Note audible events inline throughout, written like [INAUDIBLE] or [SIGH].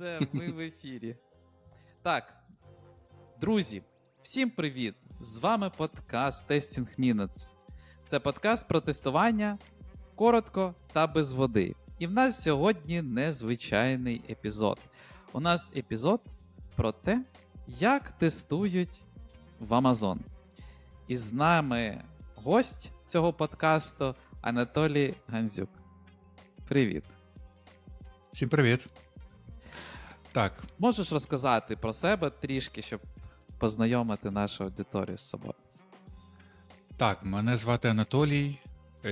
Все, ми в ефірі. Так, друзі, всім привіт! З вами подкаст Testing Minutes. Це подкаст про тестування коротко та без води. І в нас сьогодні незвичайний епізод. У нас епізод про те, як тестують в Amazon. І з нами гость цього подкасту Анатолій Ганзюк. Привіт. Всім привіт. Так. Можеш розказати про себе трішки, щоб познайомити нашу аудиторію з собою? Так, мене звати Анатолій.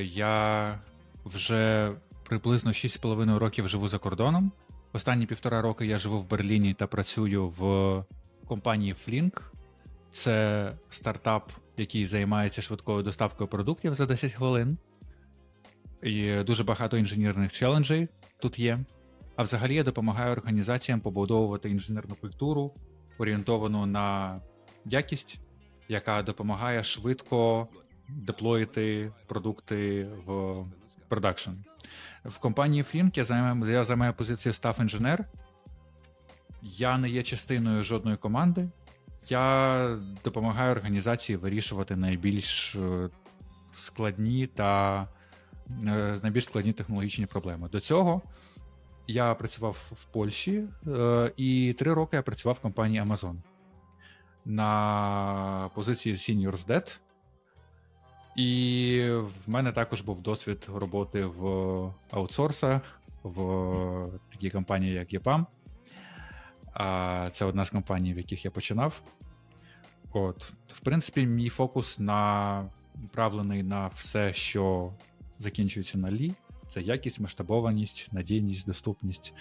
Я вже приблизно 6,5 років живу за кордоном. Останні півтора роки я живу в Берліні та працюю в компанії Flink. Це стартап, який займається швидкою доставкою продуктів за 10 хвилин. І Дуже багато інженерних челенджей тут є. А взагалі я допомагаю організаціям побудовувати інженерну культуру, орієнтовану на якість, яка допомагає швидко деплоїти продукти в продакшн. В компанії Flink я займаю, я займаю позицію стаф інженер. Я не є частиною жодної команди. Я допомагаю організації вирішувати найбільш е, складні та е, найбільш складні технологічні проблеми. До цього я працював в Польщі, е, і три роки я працював в компанії Amazon на позиції Senior SDET. І в мене також був досвід роботи в аутсорсах, в такій компанії, як EPAM. Це одна з компаній, в яких я починав. От, В принципі, мій фокус направлений на все, що закінчується на лі. Це якість, масштабованість, надійність, доступність.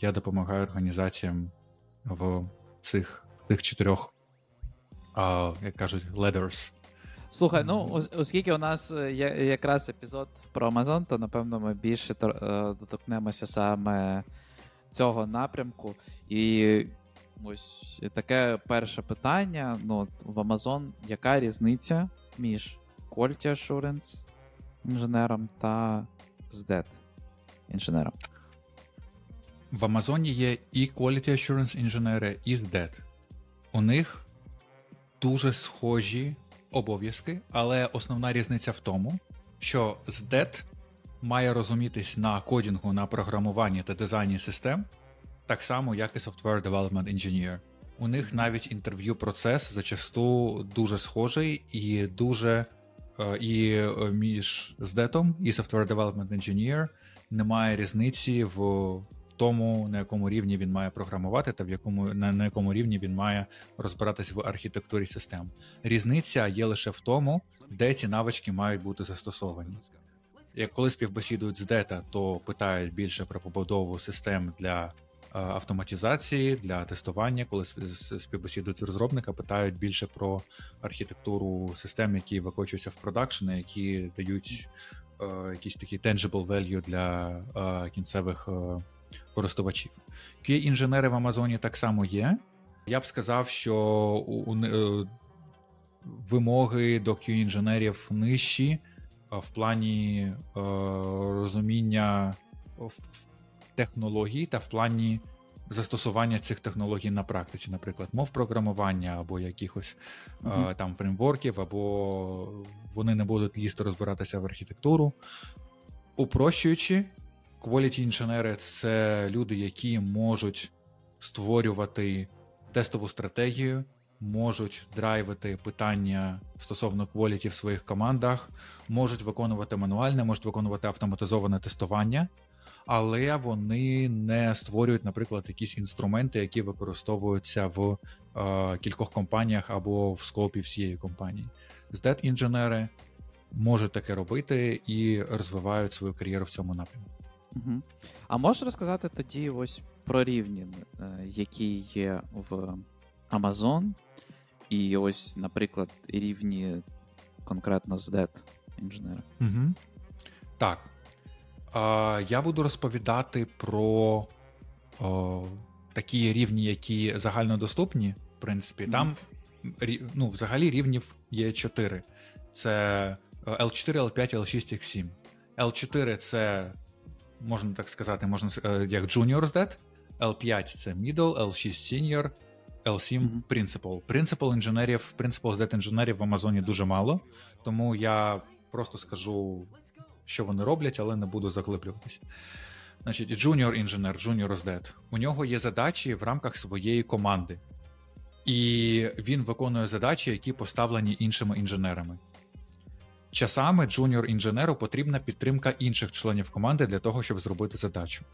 Я допомагаю організаціям в цих тих чотирьох, а, як кажуть, letters. Слухай, ну оскільки у нас е, є якраз епізод про Amazon, то напевно ми більше е, доторкнемося саме цього напрямку. І ось таке перше питання: ну, в Amazon яка різниця між Quality Assurance інженером та SDET інженером? В Амазоні є і Quality Assurance інженери, і SDET. У них дуже схожі обов'язки, але основна різниця в тому, що SDET має розумітись на кодінгу, на програмуванні та дизайні систем, так само, як і Software Development Engineer. У них навіть інтерв'ю процес зачасту дуже схожий і дуже і е, між здетом і Software Development Engineer немає різниці в тому, на якому рівні він має програмувати, та в якому на, на якому рівні він має розбиратись в архітектурі систем. Різниця є лише в тому, де ці навички мають бути застосовані. Як коли співбесідують з дета, то питають більше про побудову систем для Е, автоматизації для тестування, коли співбесідують розробника, питають більше про архітектуру систем, які викочуються в продакшн, які дають е, якісь такі tangible value для е, кінцевих користувачів. qa інженери в Амазоні так само є. Я б сказав, що у, вимоги до qa інженерів нижчі в плані розуміння технологій та в плані застосування цих технологій на практиці, наприклад, мов програмування або якихось mm-hmm. а, там фреймворків, або вони не будуть лізти розбиратися в архітектуру. Упрощуючи, quality інженери це люди, які можуть створювати тестову стратегію. Можуть драйвити питання стосовно quality в своїх командах, можуть виконувати мануальне, можуть виконувати автоматизоване тестування, але вони не створюють, наприклад, якісь інструменти, які використовуються в е, кількох компаніях або в скопі всієї компанії. здет інженери можуть таке робити і розвивають свою кар'єру в цьому напрямку. Угу. А можеш розказати тоді ось про рівні, е, які є в Amazon, і ось, наприклад, рівні конкретно з DET інженера? Угу. Так. Я буду розповідати про о, такі рівні, які загальнодоступні. В принципі, там ну, взагалі рівнів є 4. Це L4, L5, L6, X7. L4 це, можна так сказати, можна е, як Junior SDET, L5 це middle, L6 senior, L7 Мгм. principal. Principal інженерів, principal Z інженерів в Амазоні дуже мало, тому я просто скажу, що вони роблять, але не буду заглиблюватися. Значить, junior інженер, junior SDET, у нього є задачі в рамках своєї команди. І він виконує задачі, які поставлені іншими інженерами. Часами junior інженеру потрібна підтримка інших членів команди для того, щоб зробити задачу.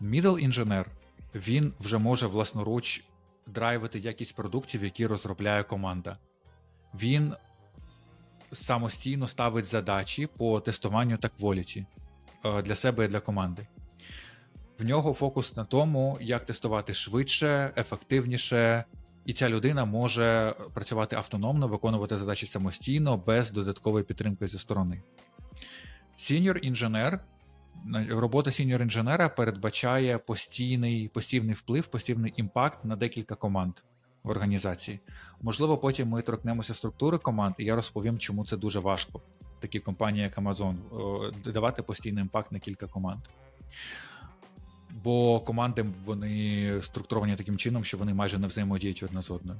Middle інженер він вже може власноруч драйвити якість продуктів, які розробляє команда. Він самостійно ставить задачі по тестуванню та quality е, для себе і для команди. В нього фокус на тому, як тестувати швидше, ефективніше, і ця людина може працювати автономно, виконувати задачі самостійно, без додаткової підтримки зі сторони. Senior інженер. Робота senior інженера передбачає постійний постійний вплив, постійний impact на декілька команд в організації. Можливо, потім ми торкнемося структури команд, і я розповім, чому це дуже важко. Такі компанії, як Amazon, давати постійний impact на кілька команд. Бо команди вони структуровані таким чином, що вони майже не взаємодіють одна з одною.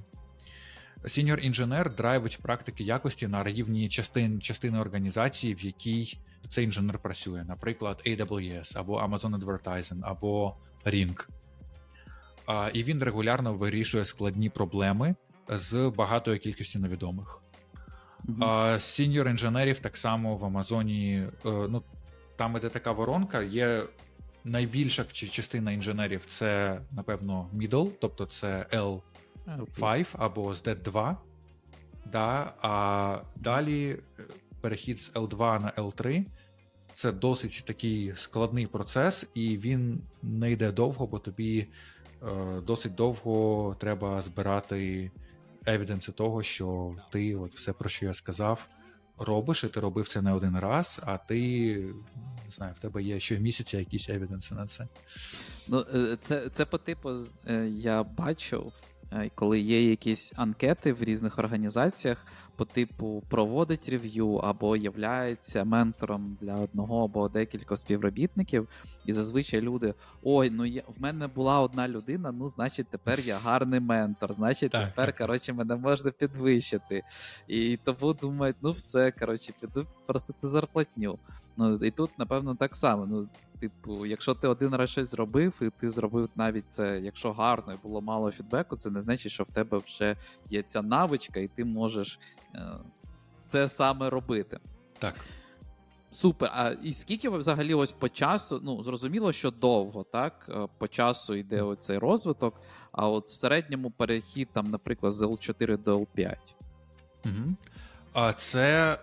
Senior інженер драйвить практики якості на рівні частин, частини організації, в якій цей інженер працює, наприклад, AWS або Amazon Advertising, або Ring. А, І він регулярно вирішує складні проблеми з багатою кількістю невідомих. А Senior інженерів так само в Амазоні, е, ну там, де така воронка, є найбільша частина інженерів це, напевно, middle, тобто це L5 або з D2. Да, а далі е, перехід з L2 на L3 це досить такий складний процес, і він не йде довго, бо тобі досить довго треба збирати евіденси того, що ти, от все, про що я сказав, робиш, і ти робив це не один раз, а ти не знаю, в тебе є щомісяця якісь евіденси на це. Ну, е, це, це по типу, е, я бачив, е, коли є якісь анкети в різних організаціях, по типу проводить рев'ю або являється ментором для одного або декількох співробітників, і зазвичай люди: ой, ну я, в мене була одна людина, ну значить, тепер я гарний ментор, значить, Так, тепер так, так. коротше, мене можна підвищити. І тому думають, ну все, коротше, піду просити зарплатню. Ну і тут, напевно, так само. Ну, типу, якщо ти один раз щось зробив, і ти зробив навіть це, якщо гарно і було мало фідбеку, це не значить, що в тебе вже є ця навичка, і ти можеш е, це саме робити. Так. Супер. А і скільки ви взагалі ось по часу? Ну зрозуміло, що довго, так? Е, По часу йде оцей розвиток, а от в середньому перехід, там, наприклад, з L4 до L5. Угу. А це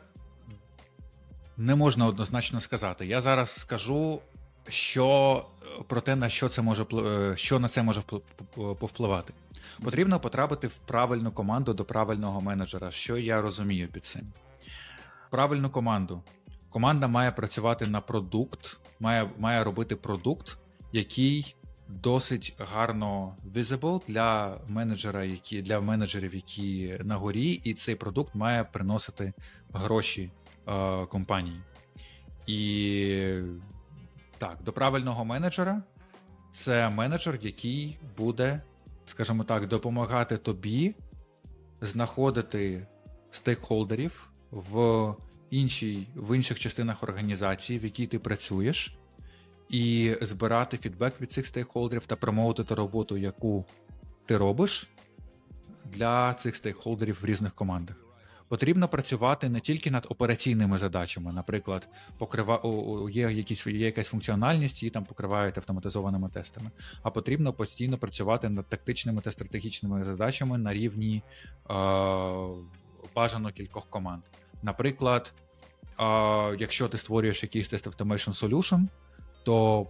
не можна однозначно сказати. Я зараз скажу, що е, про те, на що це може е, що на це може впли- повпливати. Потрібно потрапити в правильну команду до правильного менеджера. Що я розумію під цим? Правильну команду. Команда має працювати на продукт, має, має робити продукт, який досить гарно visible для менеджера, які для менеджерів, які на горі, і цей продукт має приносити гроші е, компанії. І так, до правильного менеджера це менеджер, який буде, скажімо так, допомагати тобі знаходити стейкхолдерів в іншій, в інших частинах організації, в якій ти працюєш, і збирати фідбек від цих стейкхолдерів та промоутити роботу, яку ти робиш для цих стейкхолдерів в різних командах. Потрібно працювати не тільки над операційними задачами, наприклад, покрива... є, якісь, є якась функціональність, її там покривають автоматизованими тестами, а потрібно постійно працювати над тактичними та стратегічними задачами на рівні е... бажано кількох команд. Наприклад, е... якщо ти створюєш якийсь тест Automation Solution, то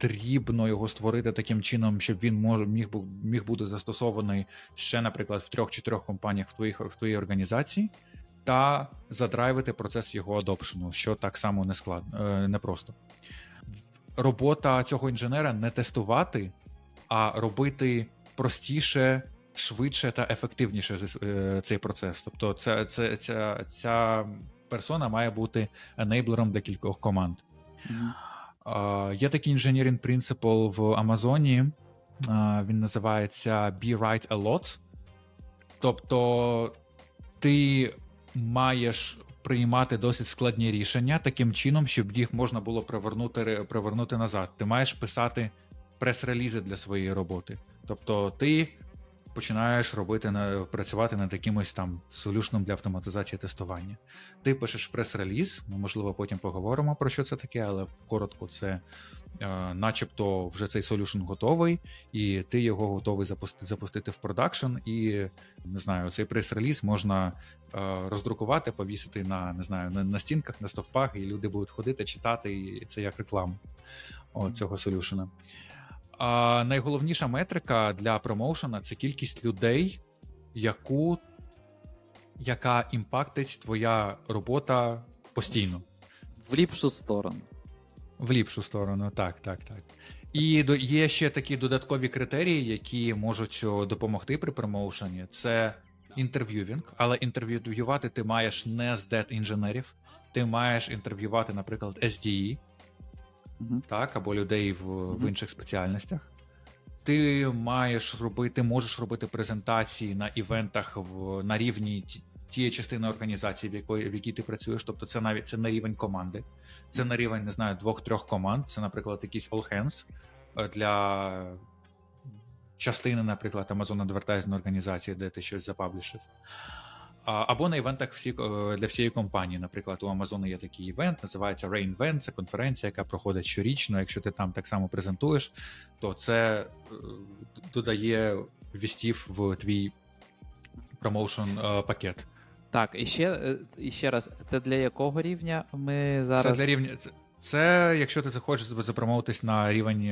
потрібно його створити таким чином, щоб він мож, міг, міг бути застосований ще, наприклад, в трьох-чотирьох компаніях в твоїх в твоїй організації, та задрайвити процес його адопшену, що так само не складно, е, непросто. Робота цього інженера не тестувати, а робити простіше, швидше та ефективніше е, цей процес. Тобто, це, це, ця, ця персона має бути енейблером для кількох команд. Є такий engineering principle в Амазоні. Він називається Be Right a Lot. Тобто ти маєш приймати досить складні рішення таким чином, щоб їх можна було привернути, привернути назад. Ти маєш писати прес-релізи для своєї роботи. Тобто ти починаєш робити на працювати над якимось там солюшном для автоматизації тестування. Ти пишеш прес-реліз, ми можливо потім поговоримо про що це таке, але коротко, це е, начебто вже цей солюшн готовий, і ти його готовий запустити, запустити в продакшн. І не знаю, цей прес-реліз можна е, роздрукувати, повісити на не знаю, на, на стінках, на стовпах, і люди будуть ходити, читати, і це як реклама о, цього солюшена. А найголовніша метрика для промоушена це кількість людей, яку, яка імпактить твоя робота постійно. В ліпшу сторону. В ліпшу сторону, так, так, так. І до- є ще такі додаткові критерії, які можуть допомогти при промоушені. Це інтерв'ювінг, але інтерв'ювати ти маєш не з дет інженерів, ти маєш інтерв'ювати, наприклад, SDE, Так, або людей в, в інших спеціальностях. Ти маєш робити, можеш робити презентації на івентах в, на рівні тієї частини організації, в якої в якій ти працюєш. Тобто, це навіть це на рівень команди, це на рівень, не знаю, двох-трьох команд. Це, наприклад, якийсь all hands е, для частини, наприклад, Amazon Advertising організації, де ти щось запаблішив. Або на івентах всі, е, для всієї компанії. Наприклад, у Amazon є такий івент, називається RainVent, це конференція, яка проходить щорічно. Якщо ти там так само презентуєш, то це е, додає вістів в твій промоушен е, пакет. Так, і ще, і ще раз, це для якого рівня ми зараз. Це для рівня. Це, це якщо ти захочеш запромовитись на рівень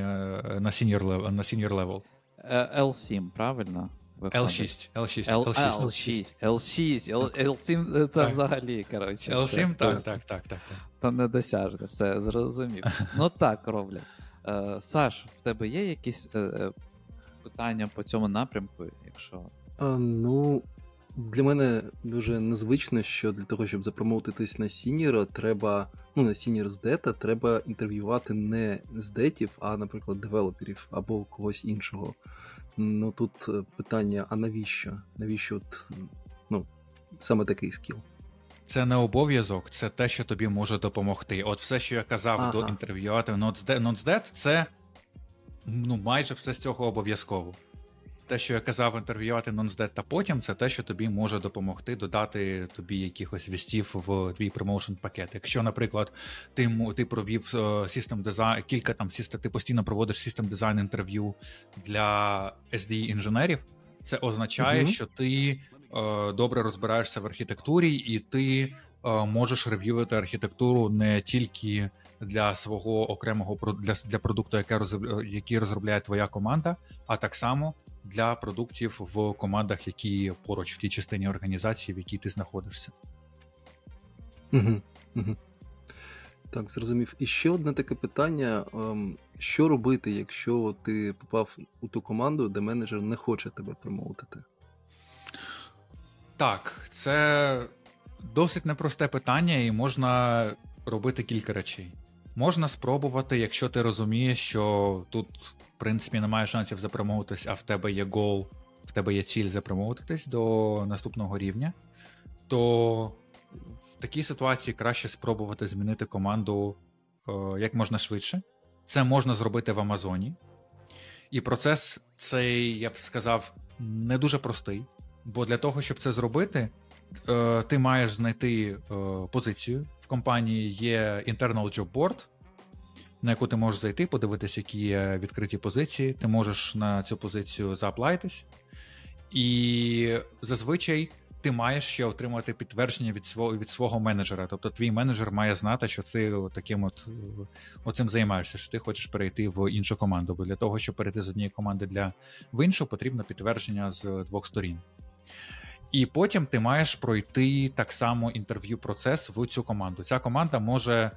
на senior level, на senior level. Е, L7, правильно? Виходить? L6. L6. L, L6. L6, L6, L, L7 це взагалі, коротше. L7, все. так, так, так, так. То недосяжне, все, зрозумів. Ну [LAUGHS] так роблять. Е, Саш, в тебе є якісь е, е, питання по цьому напрямку, якщо. А, ну, для мене дуже незвично, що для того, щоб запромоутитись на senior а, треба, ну, на senior SDET а, треба інтерв'ювати не SDET ів, а, наприклад, девелоперів або когось іншого. Ну тут е, питання: а навіщо? Навіщо от, ну, саме такий скіл? Це не обов'язок, це те, що тобі може допомогти. От все, що я казав Ага. до інтерв'юати NotesDead, це ну, майже все з цього обов'язково. Те, що я казав інтерв'ювати NotesDead та потім, це те, що тобі може допомогти додати тобі якихось вістів в твій промоушен пакет. Якщо, наприклад, ти, ти провів е, system design, кілька там систем, ти постійно проводиш system design інтерв'ю для SDE інженерів, це означає, Мгм. що ти е, добре розбираєшся в архітектурі, і ти е, можеш рев'ювати архітектуру не тільки для свого окремого для, для продукту, яке який розробляє твоя команда, а так само для продуктів в командах, які поруч в тій частині організації, в якій ти знаходишся. Угу, угу. Так, зрозумів. І ще одне таке питання: ем, що робити, якщо ти попав у ту команду, де менеджер не хоче тебе промоутити? Так, це досить непросте питання, і можна робити кілька речей. Можна спробувати, якщо ти розумієш, що тут, принципі, немає шансів запромовитись, а в тебе є гол, в тебе є ціль запромовитись до наступного рівня, то в такій ситуації краще спробувати змінити команду е, як можна швидше. Це можна зробити в Амазоні. І процес цей, я б сказав, не дуже простий. Бо для того, щоб це зробити, е, ти маєш знайти е, позицію. В компанії є internal job board, на яку ти можеш зайти, подивитися, які є відкриті позиції. Ти можеш на цю позицію зааплайтись. І зазвичай ти маєш ще отримати підтвердження від свого від свого менеджера. Тобто, твій менеджер має знати, що ти таким от оцим займаєшся, що ти хочеш перейти в іншу команду. Бо для того, щоб перейти з однієї команди для в іншу, потрібно підтвердження з двох сторін. І потім ти маєш пройти так само інтерв'ю-процес в цю команду. Ця команда може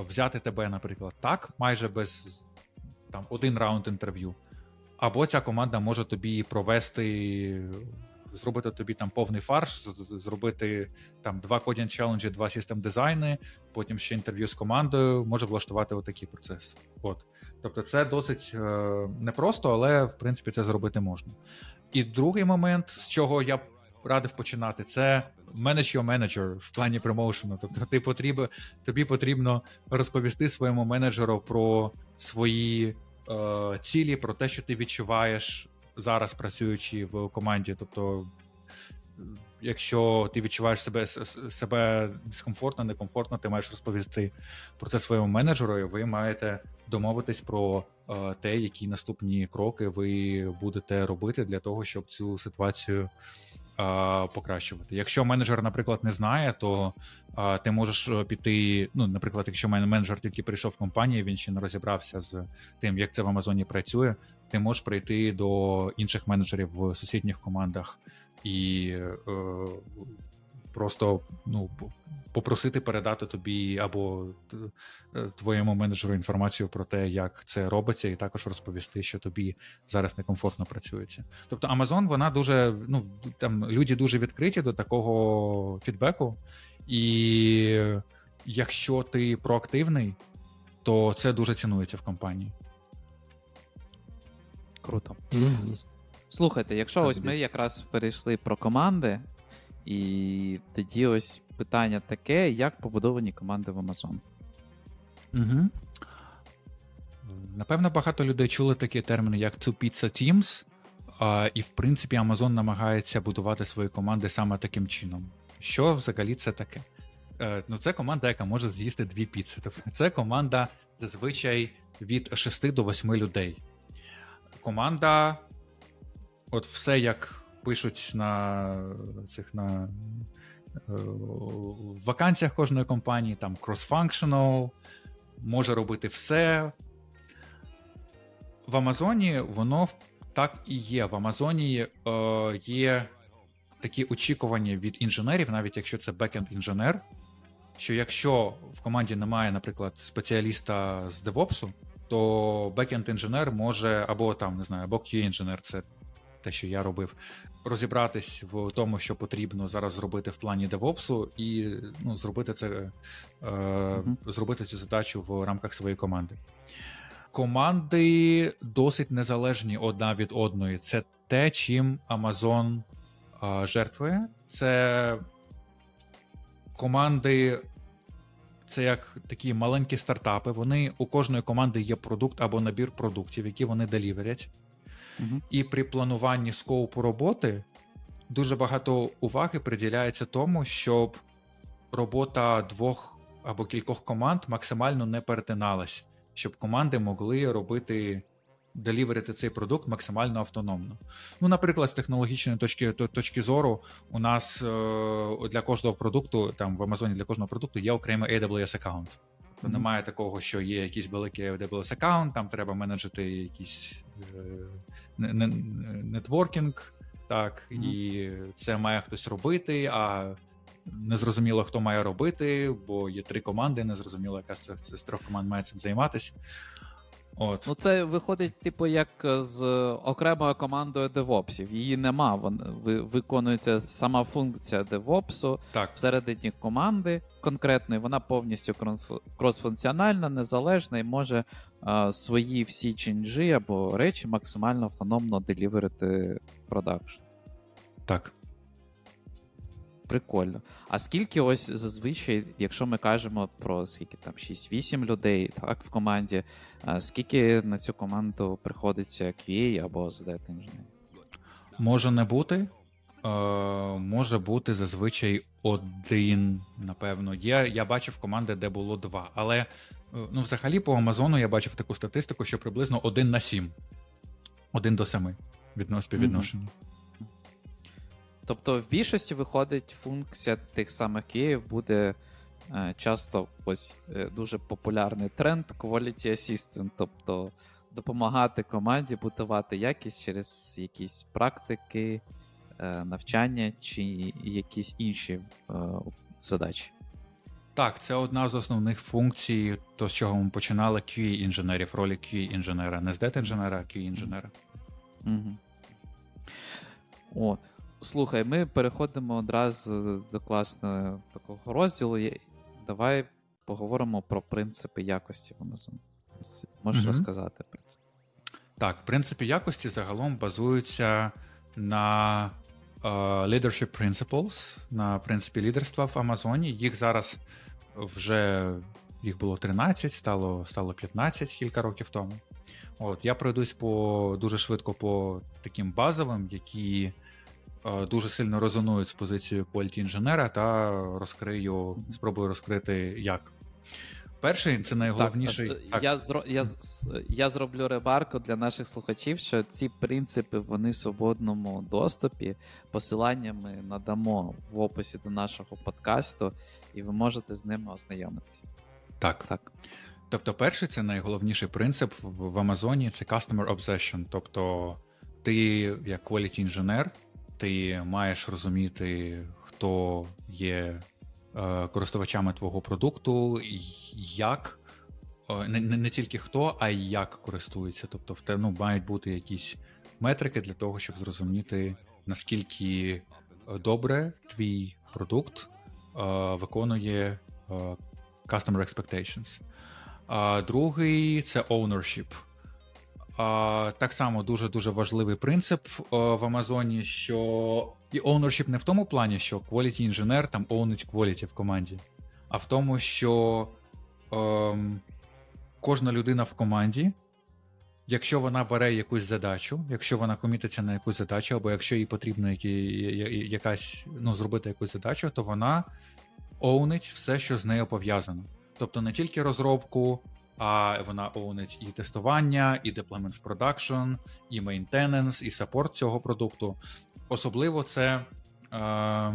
взяти тебе, наприклад, так, майже без там один раунд інтерв'ю. Або ця команда може тобі провести зробити тобі там повний фарш, зробити там два кодінг челенджі, два систем дизайни, потім ще інтерв'ю з командою, може влаштувати отакий процес. От. Тобто, це досить е, непросто, але в принципі це зробити можна. І другий момент, з чого я б радив починати, це your manager в плані промоушену. Тобто, ти потрібен, тобі потрібно розповісти своєму менеджеру про свої е, цілі, про те, що ти відчуваєш зараз працюючи в команді. Тобто, якщо ти відчуваєш себе себе дискомфортно, некомфортно, ти маєш розповісти про це своєму менеджеру, і ви маєте домовитись про е, те, які наступні кроки ви будете робити для того, щоб цю ситуацію. Е, Покращувати. Якщо менеджер, наприклад, не знає, то а, ти можеш е, піти. Ну, наприклад, якщо менеджер тільки прийшов в компанію, він ще не розібрався з тим, як це в Амазоні працює. Ти можеш прийти до інших менеджерів в сусідніх командах і е, просто ну, попросити передати тобі або е, твоєму менеджеру інформацію про те, як це робиться, і також розповісти, що тобі зараз некомфортно працюється. Тобто Amazon, вона дуже ну там люди дуже відкриті до такого фідбеку, і якщо ти проактивний, то це дуже цінується в компанії. Круто. Слухайте, якщо Так, ось ми якраз перейшли про команди, і тоді ось питання таке: як побудовані команди в Amazon? Угу. Напевно, багато людей чули такі терміни, як Two Pizza Teams, а, і в принципі Amazon намагається будувати свої команди саме таким чином. Що взагалі це таке? Е, ну, це команда, яка може з'їсти дві піци. Тобто це команда зазвичай від 6 до 8 людей. Команда, от все як пишуть на цих на е, вакансіях кожної компанії, там cross-functional, може робити все. В Амазоні воно так і є. В Амазоні е, є такі очікування від інженерів, навіть якщо це бекенд інженер, що якщо в команді немає, наприклад, спеціаліста з DevOps, то бекенд інженер може, або там, не знаю, або QA інженер це те, що я робив, розібратись в тому, що потрібно зараз зробити в плані DevOps, і ну, зробити це, е, Мгм. зробити цю задачу в рамках своєї команди. Команди досить незалежні одна від одної. Це те, чим Amazon е, жертвує. Це команди, це як такі маленькі стартапи. Вони у кожної команди є продукт або набір продуктів, які вони деліверять. Угу. І при плануванні скоупу роботи дуже багато уваги приділяється тому, щоб робота двох або кількох команд максимально не перетиналась, щоб команди могли робити. Деліверити цей продукт максимально автономно. Ну, наприклад, з технологічної точки точки зору, у нас е, для кожного продукту, там в Амазоні для кожного продукту є окремий AWS аккаунт. Тобто Мгм. Немає такого, що є якийсь великий AWS аккаунт, там треба менеджити якийсь е, нетворкінг, так, Мгм. і це має хтось робити, а незрозуміло, хто має робити, бо є три команди, незрозуміло, яка з цих з з трьох команд має цим займатися. От. Ну, це виходить, типу, як з окремою командою девопсів. Її нема. Вон, ви, виконується сама функція девопсу так, всередині команди конкретної. Вона повністю кросфункціональна, незалежна і може а, свої всі ченджі або речі максимально автономно деліверити в продакшн. так. Прикольно. А скільки ось зазвичай, якщо ми кажемо про скільки там 6-8 людей, так, в команді, скільки на цю команду приходиться QA або ZDET інженер? Може не бути. Е, може бути зазвичай один, напевно. Є, я бачив команди, де було два. Але е, ну, взагалі по Амазону я бачив таку статистику, що приблизно один на сім. Один до семи відносно співвідношення. Тобто в більшості виходить функція тих самих QA буде е, часто ось е, дуже популярний тренд Quality Assistant, тобто допомагати команді будувати якість через якісь практики, е, навчання чи якісь інші е, задачі. Так, це одна з основних функцій, то з чого ми починали QA інженерів, ролі QA інженера, не з дет інженера, а QA інженера. Угу. О, слухай, ми переходимо одразу до класного такого розділу. Давай поговоримо про принципи якості в Amazon. Можеш Мгм. розказати про це? Так, принципи якості загалом базуються на е, leadership principles, на принципі лідерства в Амазоні. Їх зараз вже їх було 13, стало, стало 15 кілька років тому. От, я пройдусь по дуже швидко по таким базовим, які дуже сильно резонують з позицією quality інженера, та розкрию, спробую розкрити як. Перший це найголовніший. Так, так. Я, зро, я, я зроблю ремарку для наших слухачів, що ці принципи вони в свободному доступі. Посилання ми надамо в описі до нашого подкасту, і ви можете з ними ознайомитись. так. Так. Тобто, перший це найголовніший принцип в, в Амазоні це customer obsession. Тобто, ти, як quality інженер, ти маєш розуміти, хто є е, користувачами твого продукту, як. е, Не, не, тільки хто, а й як користується. Тобто, в те ну, мають бути якісь метрики для того, щоб зрозуміти, наскільки е, добре твій продукт е, виконує е, customer expectations. А другий це ownership. Так само дуже дуже важливий принцип в Амазоні, що і ownership не в тому плані, що quality інженер там ownить quality в команді, а в тому, що ем, кожна людина в команді, якщо вона бере якусь задачу, якщо вона комітиться на якусь задачу, або якщо їй потрібно якась ну, зробити якусь задачу, то вона оунить все, що з нею пов'язано. Тобто не тільки розробку, а вона оунить і тестування, і deployment в production, і maintenance, і саппорт цього продукту. Особливо це, е,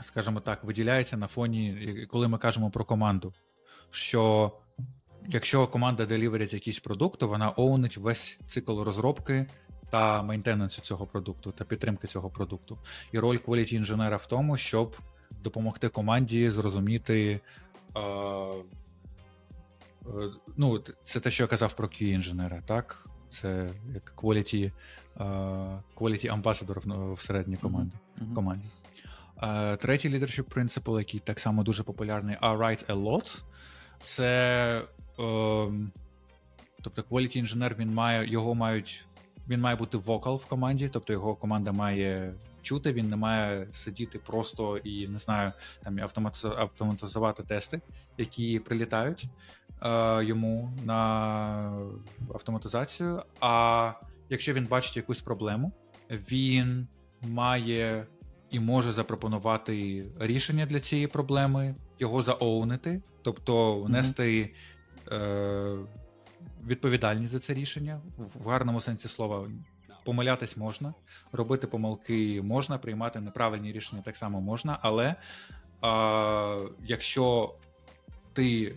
скажімо так, виділяється на фоні, коли ми кажемо про команду. Що якщо команда деліверить якийсь продукт, то вона оунить весь цикл розробки та мейнтенансу цього продукту та підтримки цього продукту. І роль quality інженера в тому, щоб допомогти команді зрозуміти. Е, ну, це те, що я казав про QA інженера, так? Це як quality, е, quality ambassador в- всередині команди. Мгм. команді. Е, третій leadership principle, який так само дуже популярний, I write a lot. Це тобто quality інженер він має його мають. Він має бути вокал в команді, тобто його команда має чути, він не має сидіти просто і не знаю, там автоматизувати тести, які прилітають е, йому на автоматизацію. А якщо він бачить якусь проблему, він має і може запропонувати рішення для цієї проблеми, його заоунити, тобто внести е, відповідальність за це рішення в гарному сенсі слова. Помилятись можна, робити помилки можна, приймати неправильні рішення так само можна, але е, якщо ти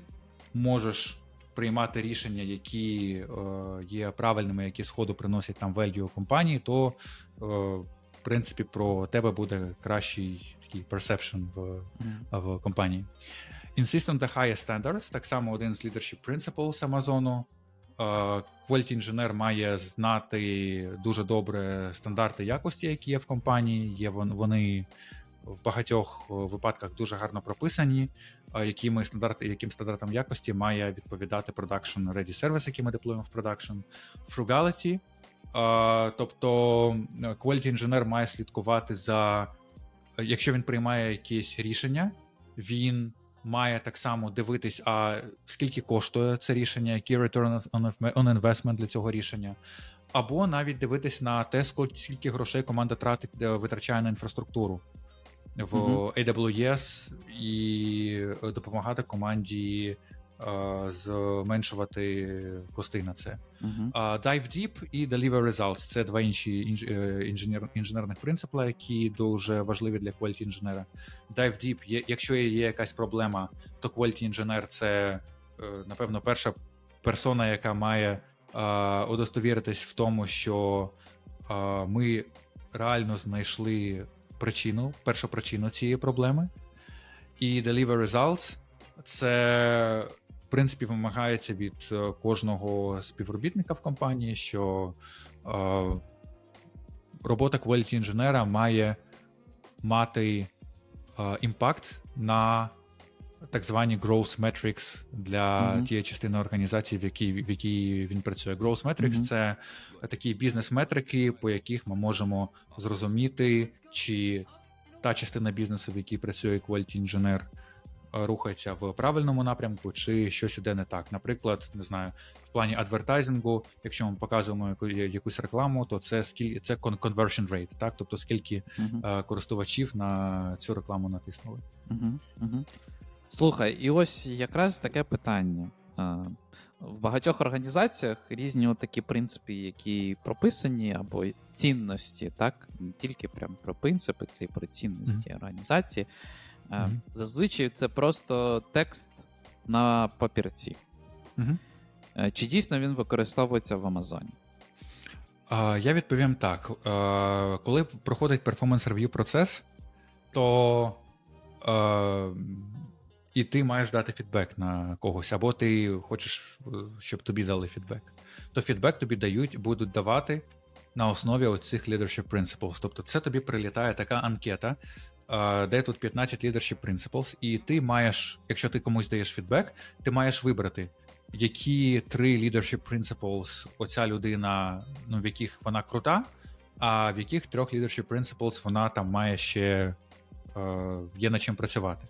можеш приймати рішення, які е, є правильними, які сходу приносять там value компанії, то е, в принципі про тебе буде кращий такий perception в, в компанії. Insist on the highest standards, так само один з leadership principles Амазону. Е, Quality інженер має знати дуже добре стандарти якості, які є в компанії. Є вон- вони в багатьох е, випадках дуже гарно прописані, е, якими стандарти, яким стандартам якості має відповідати production ready сервіс, який ми деплоїмо в production. Frugality, е, тобто quality інженер має слідкувати за, якщо він приймає якесь рішення, він має так само дивитись, а скільки коштує це рішення, який return on investment для цього рішення. Або навіть дивитись на те, скільки грошей команда тратить, витрачає на інфраструктуру в. AWS і е, допомагати команді е, зменшувати кости на це. А, Dive Deep і Deliver Results це два інші е, інженер, інженерних принципи, які дуже важливі для quality інженера. Dive Deep, є, якщо є якась проблема, то quality інженер це, напевно, перша персона, яка має удостовіритись в тому, що ми реально знайшли причину, першу причину цієї проблеми. І Deliver Results це в принципі вимагається від е, кожного співробітника в компанії, що е, робота quality інженера має мати е, імпакт на так звані growth metrics для Мгм. тієї частини організації, в якій, в якій він працює. Growth metrics Мгм. це такі бізнес-метрики, по яких ми можемо зрозуміти, чи та частина бізнесу, в якій працює quality інженер, рухається в правильному напрямку, чи щось іде не так. Наприклад, не знаю, в плані адвертайзингу, якщо ми показуємо якусь рекламу, то це скільки це conversion rate, так тобто скільки е, користувачів на цю рекламу натиснули. Угу. Слухай, і ось якраз таке питання. В багатьох організаціях різні такі принципи, які прописані, або цінності, так? Не тільки прям про принципи, це і про цінності організації. А, Мгм. Зазвичай це просто текст на папірці. Е, Чи дійсно він використовується в Амазоні? Я відповім так: Е, коли проходить перформанс рев'ю процес, то е, і ти маєш дати фідбек на когось, або ти хочеш, е, щоб тобі дали фідбек, то фідбек тобі дають, будуть давати на основі оцих leadership principles. Тобто, це тобі прилітає така анкета, е, де тут 15 leadership principles, і ти маєш, якщо ти комусь даєш фідбек, ти маєш вибрати які три leadership principles оця людина, ну в яких вона крута, а в яких трьох leadership principles вона там має ще е, є над чим працювати.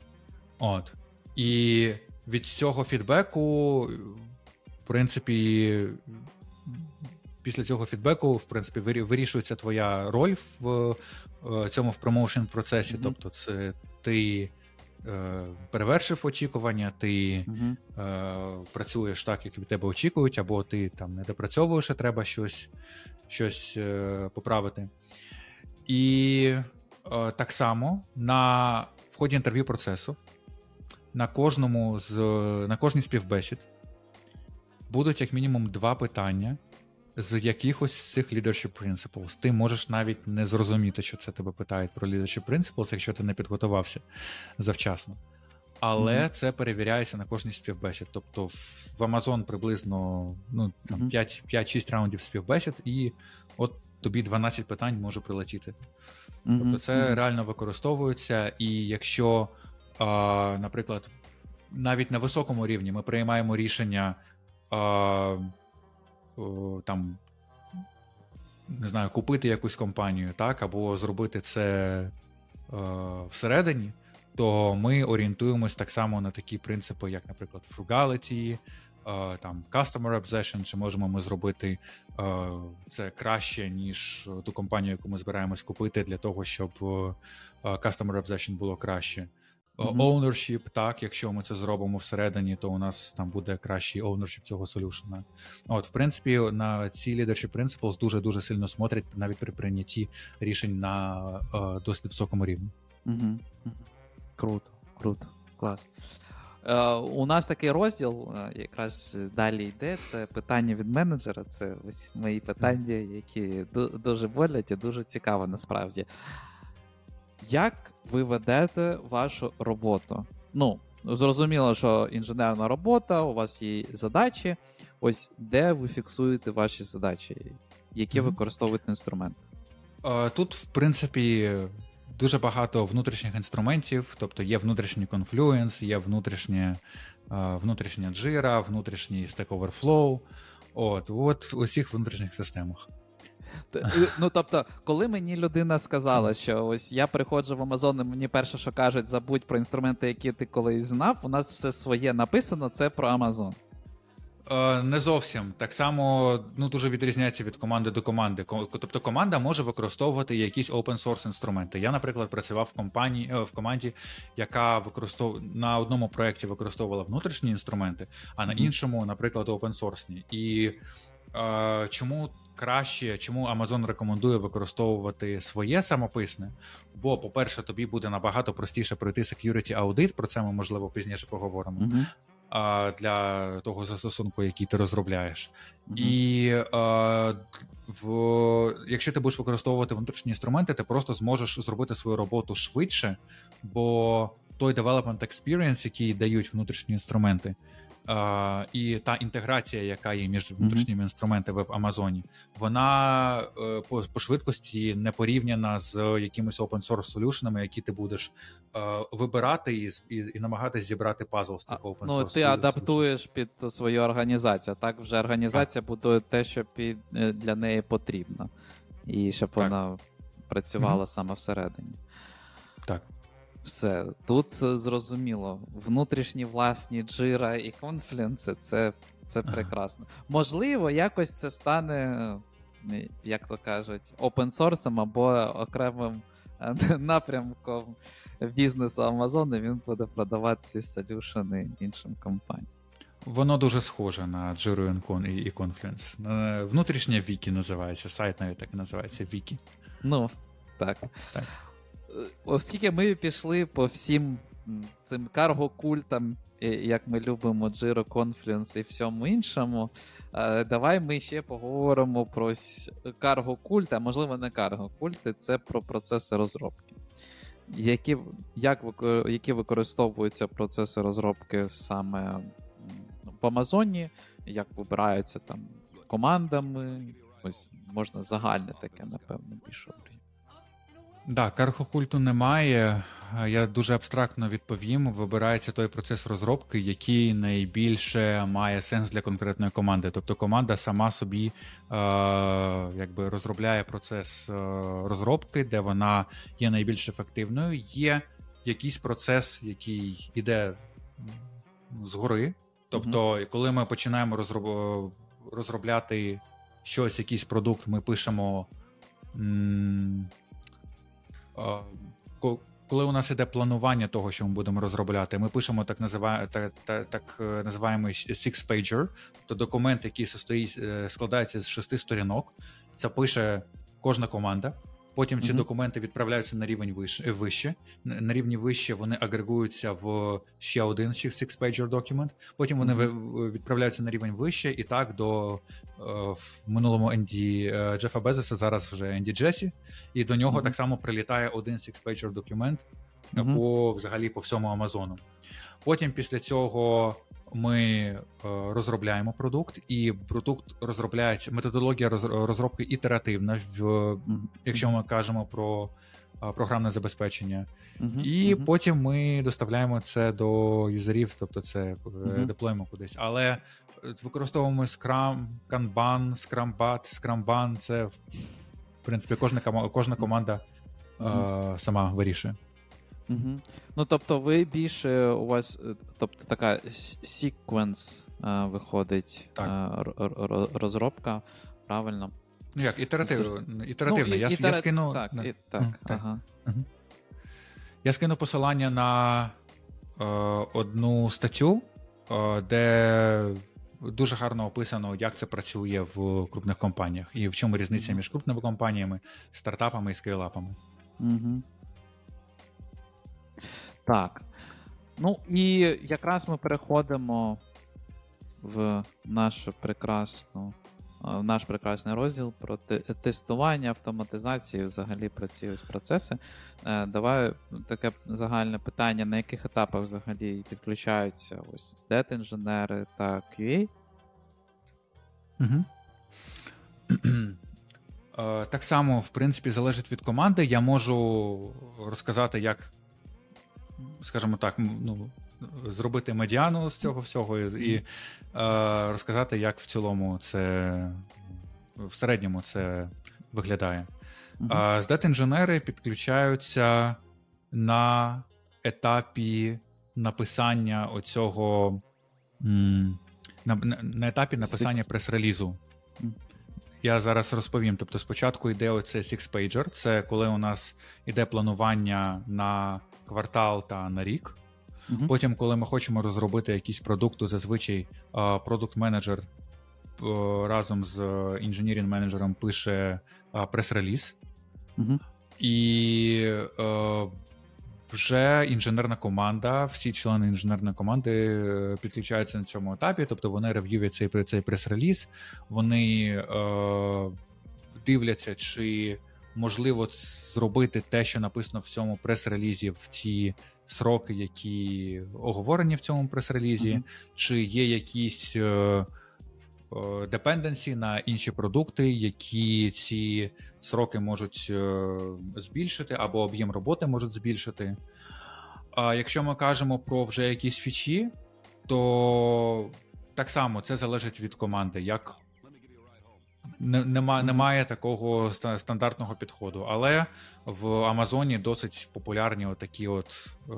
От. І від цього фідбеку, в принципі, після цього фідбеку, в принципі, вирі- вирішується твоя роль в е, цьому в промоушен процесі. Мгм. Тобто, це ти е, перевершив очікування, ти Угу. е, працюєш так, як від тебе очікують, або ти там не допрацьовуєш, а треба щось, щось е, поправити. І е, так само на в ході інтерв'ю процесу на кожному з на кожній співбесід будуть як мінімум два питання з якихось з цих leadership principles. Ти можеш навіть не зрозуміти, що це тебе питають про leadership principles, якщо ти не підготувався завчасно. Але Мгм. це перевіряється на кожній співбесід. Тобто в- Amazon приблизно ну, там. 5, 5-6 раундів співбесід, і от тобі 12 питань може прилетіти. Тобто це реально використовується, і якщо, наприклад, навіть на високому рівні ми приймаємо рішення там, не знаю, купити якусь компанію, так, або зробити це е, всередині, то ми орієнтуємось так само на такі принципи, як, наприклад, frugality, е, там customer obsession, чи можемо ми зробити е, це краще, ніж ту компанію, яку ми збираємось купити, для того, щоб е, customer obsession було краще. Е. Ownership, так, якщо ми це зробимо всередині, то у нас там буде кращий ownership цього солюшена. От, в принципі, на ці leadership principles дуже дуже сильно смотрять навіть при прийнятті рішень на е, досить високому рівні. Угу. Круто, круто, клас. Е, у нас такий розділ, е, якраз далі йде. Це питання від менеджера. Це ось мої питання, які дуже болять і дуже цікаво насправді. Як ви ведете вашу роботу? Ну, зрозуміло, що інженерна робота, у вас є задачі. Ось де ви фіксуєте ваші задачі, які використовуєте інструменти? Е, Тут, в принципі, дуже багато внутрішніх інструментів, тобто є внутрішній Confluence, є внутрішнє, внутрішня Jira, внутрішній Stack Overflow. От, от в усіх внутрішніх системах. Ну, тобто, коли мені людина сказала, що ось я приходжу в Amazon, і мені перше, що кажуть, забудь про інструменти, які ти колись знав, у нас все своє написано, це про Amazon. Е, Не зовсім так само ну дуже відрізняється від команди до команди. Тобто команда може використовувати якісь open source інструменти. Я, наприклад, працював в компанії е, в команді, яка використов... на одному проєкті використовувала внутрішні інструменти, а на іншому, наприклад, open source. І чому краще, чому Amazon рекомендує використовувати своє самописне? Бо, по-перше, тобі буде набагато простіше пройти security аудит. Про це ми можливо пізніше поговоримо. А, для того застосунку, який ти розробляєш. І е, в, якщо ти будеш використовувати внутрішні інструменти, ти просто зможеш зробити свою роботу швидше, бо той development experience, який дають внутрішні інструменти, е, і та інтеграція, яка є між внутрішніми інструментами в Амазоні, вона е, по, по швидкості не порівняна з якимись open source солюшенами, які ти будеш е, вибирати і, і, і намагатись зібрати пазл з цих open source Ну, ти solution. адаптуєш під свою організацію. Так вже організація будує те, що під, е, для неї потрібно. І щоб Так. вона працювала Мгм. саме всередині. Так. Все. Тут е, зрозуміло. Внутрішні власні джира і конфлюенси це, це Ага. прекрасно. Можливо, якось це стане, е, як то кажуть, опенсорсом або окремим е, [LAUGHS] напрямком бізнесу Амазону. Він буде продавати ці солюшени іншим компаніям. Воно дуже схоже на Jira і і- і Confluence. Внутрішнє Вікі називається, сайт навіть так і називається Вікі. Ну, так. Так. Е, Оскільки ми пішли по всім цим карго-культам, як ми любимо Jira, Confluence і всьому іншому, е, давай ми ще поговоримо про карго-культ, а можливо не карго-культи, це про процеси розробки. Які, як, які використовуються процеси розробки саме в Амазоні, як вибираються там командами, ось можна загальне таке, напевно, більше. Да, кархокульту немає. Е, Я дуже абстрактно відповім. Вибирається той процес розробки, який найбільше має сенс для конкретної команди. Тобто команда сама собі е, якби розробляє процес е, розробки, де вона є найбільш ефективною. Є якийсь процес, який іде згори. Тобто, коли ми починаємо розроб... розробляти щось, якийсь продукт, ми пишемо. м, Коли у нас іде планування того, що ми будемо розробляти, ми пишемо так називаємо так, так, так е, називаємо six pager, тобто документ, який состоїть, е, складається з шести сторінок. Це пише кожна команда. Потім ці Мгм. документи відправляються на рівень вище, е, вище. На на рівні вище вони агрегуються в ще один six pager документ. Потім вони ви- відправляються на рівень вище, і так до е, в минулому Енді Джефа Безоса, зараз вже Енді Джесі, і до нього Мгм. так само прилітає один six-pager документ по взагалі по всьому Амазону. Потім після цього ми е, розробляємо продукт, і продукт розробляється. Методологія розробки ітеративна, в, якщо ми кажемо про е, програмне забезпечення. І потім ми доставляємо це до юзерів, тобто це е, Мгм. деплоїмо кудись. Але е, використовуємо Scrum, Kanban, Scrumbat, Scrumban. Це в принципі кожна кожна команда е, сама вирішує. Мгм. Ну, тобто, ви більше у вас, е, тобто така секвенс виходить Так. е, р- р- розробка, правильно? Ну як, ітеративно. ітеративно. Ну, і- я, ітера- я скину, Так, на- і, так, так. ага. я скину посилання на е, одну статтю, е, де дуже гарно описано, як це працює в крупних компаніях і в чому різниця між крупними компаніями, стартапами і скейлапами. Угу. Так. Ну і якраз ми переходимо в нашу прекрасну, е, в наш прекрасний розділ про тестування, автоматизацію, взагалі про ці ось процеси. Е, Давай таке загальне питання: на яких етапах взагалі підключаються ось SDET-інженери та QA? Угу. Так само, в принципі, залежить від команди. Я можу розказати, як, скажімо так, ну, зробити медіану з цього всього і, і е, розказати, як в цілому це в середньому це виглядає. Мгм. А здет-інженери підключаються на етапі написання оцього. На, на, етапі написання Six. прес-релізу. Я зараз розповім. Тобто, спочатку йде оце six-pager, це коли у нас іде планування на квартал та на рік. Мгм. Потім, коли ми хочемо розробити якийсь продукт, то зазвичай продукт-менеджер разом з інженірінг-менеджером пише прес-реліз. Мгм. І е, вже інженерна команда, всі члени інженерної команди е, підключаються на цьому етапі, тобто вони рев'юють цей, цей прес-реліз, вони е, дивляться, чи можливо зробити те, що написано в цьому прес-релізі в ці сроки, які оговорені в цьому прес-релізі, Мгм. чи є якісь депенденсі на інші продукти, які ці сроки можуть е, збільшити, або об'єм роботи можуть збільшити. А якщо ми кажемо про вже якісь фічі, то так само це залежить від команди. Як нема, немає такого стандартного підходу. Але в Амазоні досить популярні такі от е,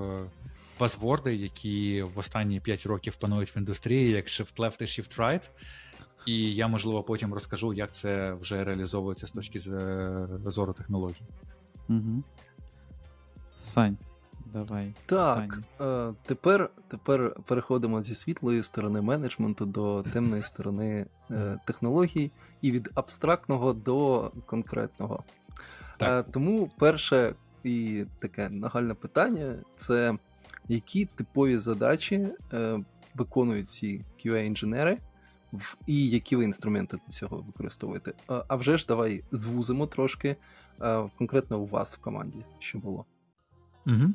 пасворди, які в останні 5 років панують в індустрії, як Shift Left і Shift Right. І я, можливо, потім розкажу, як це вже реалізовується з точки е, зору технологій. Угу. Сань, давай. Так, е, тепер, тепер переходимо зі світлої сторони менеджменту до темної сторони е, технологій і від абстрактного до конкретного. Так. Е, тому перше і таке нагальне питання це які типові задачі е, виконують ці QA-інженери, і які ви інструменти для цього використовуєте? А, вже ж давай звузимо трошки конкретно у вас в команді, що було. Угу.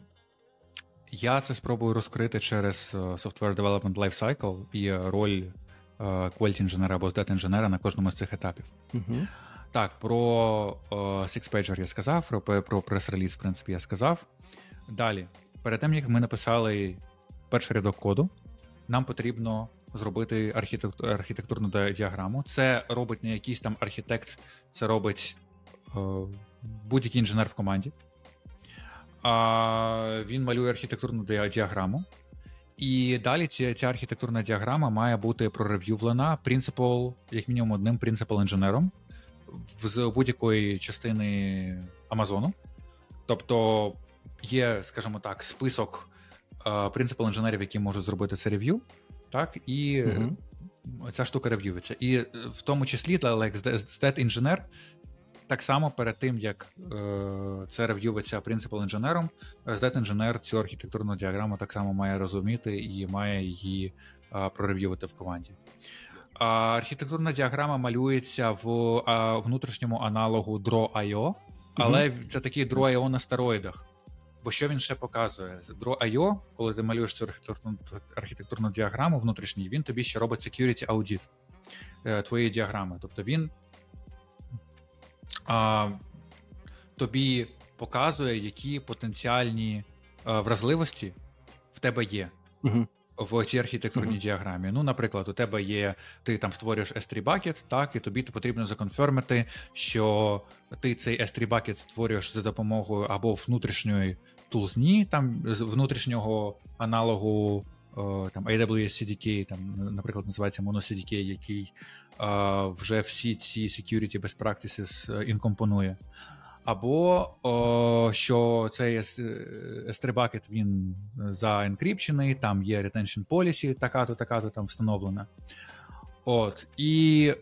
Я це спробую розкрити через е, Software Development Lifecycle і роль е, quality інженера або stat інженера на кожному з цих етапів. Угу. Так, про е, Six-Pager я сказав, про, про прес-реліз, в принципі, я сказав. Далі, перед тим як ми написали перший рядок коду, нам потрібно зробити архітекту- архітектурну діаграму. Це робить не якийсь там архітект, це робить будь-який інженер в команді. А, він малює архітектурну діаграму. І далі ця, ця архітектурна діаграма має бути прорев'ювлена принципал, як мінімум одним принципал інженером з будь-якої частини Амазону. Тобто є, скажімо так, список принципал інженерів, які можуть зробити це рев'ю, так, і Мгм. ця штука рев'юється. І е, в тому числі для like, stat інженер так само перед тим, як е, це рев'юється принципал інженером, stat інженер цю архітектурну діаграму так само має розуміти і має її е, прорев'ювати в команді. А, архітектурна діаграма малюється в а, внутрішньому аналогу Draw.io, але це такий Draw.io на стероїдах. Бо що він ще показує? Draw.io, коли ти малюєш цю архітектурну, архітектурну діаграму внутрішній, він тобі ще робить security аудит е, твоєї діаграми. Тобто він а, тобі показує, які потенціальні е, вразливості в тебе є Угу. в цій архітектурній Мгм. діаграмі. Ну, наприклад, у тебе є, ти там створюєш S3 bucket, так, і тобі потрібно законфермити, що ти цей S3 bucket створюєш за допомогою або внутрішньої тулзні, там з внутрішнього аналогу там AWS CDK, там, наприклад, називається MonoCDK, який е, вже всі ці security best practices е, інкомпонує. Або о, що цей S- S3 bucket він заенкрипчений, там є retention policy, така-то, така-то там встановлена. От. І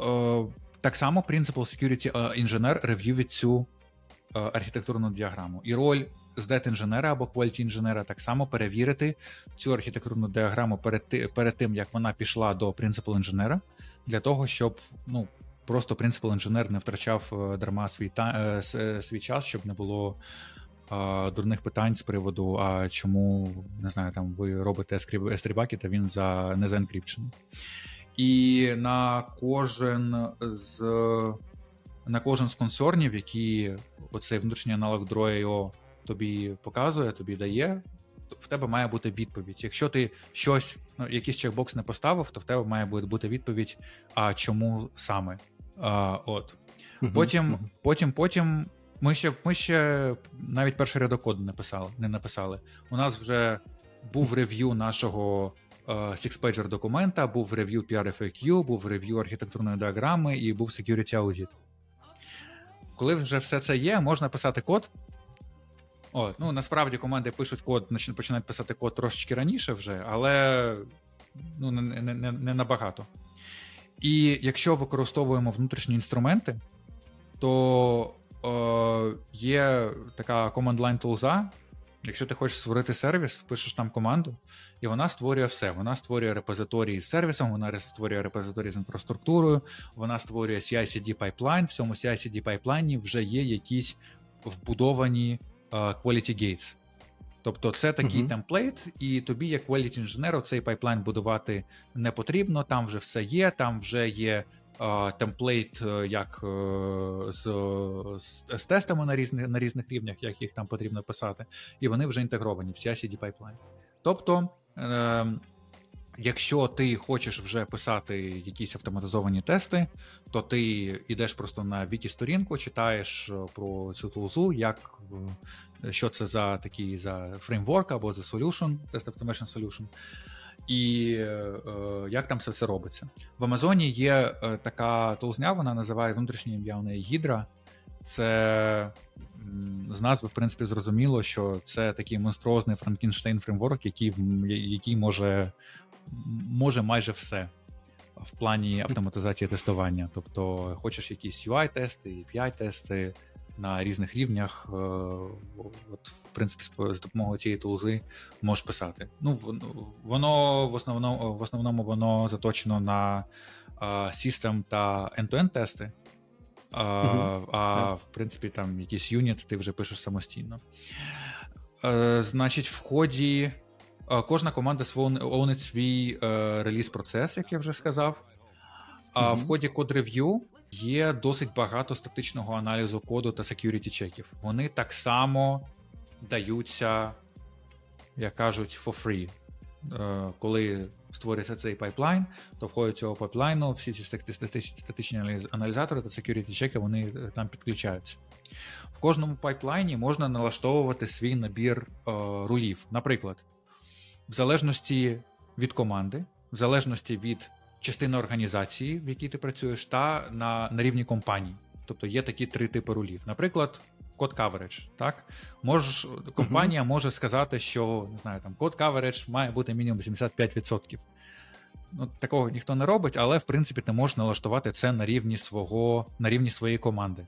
е, так само Principal Security е, інженер рев'ює цю е, архітектурну діаграму. І роль здет інженера або quality інженера так само перевірити цю архітектурну діаграму перед, перед тим, як вона пішла до Principal інженера, для того, щоб ну, просто принципал інженер не втрачав е, дарма свій, та, е, е, свій час, щоб не було е, дурних питань з приводу, а чому не знаю, там ви робите S3 bucket, а він за не заенкрипчений. І на кожен з на кожен з консорнів, які оцей внутрішній аналог Draw.io тобі показує, тобі дає, в тебе має бути відповідь. Якщо ти щось, ну, якийсь чекбокс не поставив, то в тебе має бути- відповідь, а чому саме. А, от. Потім, потім, потім ми ще, ми ще навіть перший рядок коду не писали, не написали. У нас вже був рев'ю нашого е, six-pager документа, був рев'ю PRFAQ, був рев'ю архітектурної діаграми і був security audit. Коли вже все це є, можна писати код. О, ну насправді команди пишуть код, починають писати код трошечки раніше вже, але ну, не, не, не, набагато. І якщо використовуємо внутрішні інструменти, то е, є така line тулза. Якщо ти хочеш створити сервіс, пишеш там команду, і вона створює все. Вона створює репозиторії з сервісом, вона створює репозиторії з інфраструктурою, вона створює CI-CD пайплайн. В цьому CI-CD пайплайні вже є якісь вбудовані quality gates. Тобто це такий Мгм. темплейт, і тобі, як quality інженеру, цей пайплайн будувати не потрібно. Там вже все є, там вже є е, темплейт, е, як е, з, з, з тестами на різних, на різних рівнях, як їх там потрібно писати, і вони вже інтегровані в CI-CD пайплайн. Тобто, е, якщо ти хочеш вже писати якісь автоматизовані тести, то ти йдеш просто на вікі-сторінку, читаєш е, про цю тулзу, як, е, що це за такий за фреймворк або за solution, Test Automation Solution, і е, е, як там все це робиться. В Амазоні є така тулзня, вона називає внутрішнє ім'я у неї Hydra. Це з назви, в принципі, зрозуміло, що це такий монструозний Франкенштейн фреймворк, який, який може, може майже все в плані автоматизації тестування. Тобто, хочеш якісь UI-тести, API-тести на різних рівнях. е, От, в принципі, з- допомогою цієї тулзи можеш писати. Ну, воно в основному, в основному воно заточено на е, System та end-to-end тести. А, Мгм. а в принципі, там якийсь юніт ти вже пишеш самостійно. Е, значить, в ході е, кожна команда оунить свій е, реліз процес, як я вже сказав. А в ході код рев'ю є досить багато статичного аналізу коду та security чеків. Вони так само даються, як кажуть, for free. Е, Коли створюється цей пайплайн, то в ході цього пайплайну всі ці стати- стати- статичні аналізатори та security чеки вони е, там підключаються. В кожному пайплайні можна налаштовувати свій набір е, рулів. Наприклад, в залежності від команди, в залежності від частини організації, в якій ти працюєш, та на, на рівні компанії. Тобто є такі три типи рулів. Наприклад, код coverage, так? Можеш, компанія може сказати, що не знаю, там код coverage має бути мінімум 75%. Ну, такого ніхто не робить, але в принципі ти можеш налаштувати це на рівні свого, на рівні своєї команди.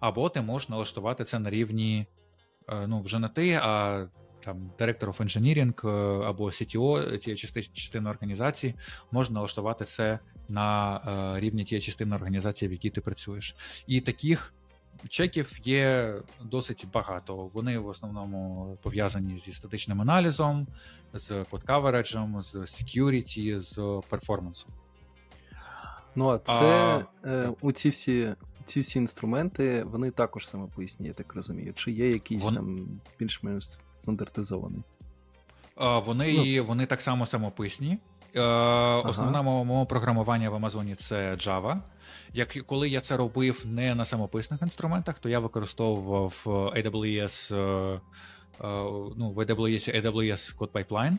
Або ти можеш налаштувати це на рівні, е, ну, вже не ти, а там Director of Engineering е, або CTO цієї частини, частини організації, можна налаштувати це на е, рівні тієї частини організації, в якій ти працюєш. І таких чеків є досить багато. Вони в основному пов'язані зі статичним аналізом, з код-кавереджем, з security, з перформансом. Ну, а це А, е, у ці всі, ці всі інструменти, вони також самописні, я так розумію. Чи є якийсь Вон- там більш-менш стандартизований? Е, Вони, вони так само самописні. Е, Основна мова мова програмування в Амазоні це Java. Як коли я це робив не на самописних інструментах, то я використовував е, AWS, е, е, ну, в AWS AWS Code Pipeline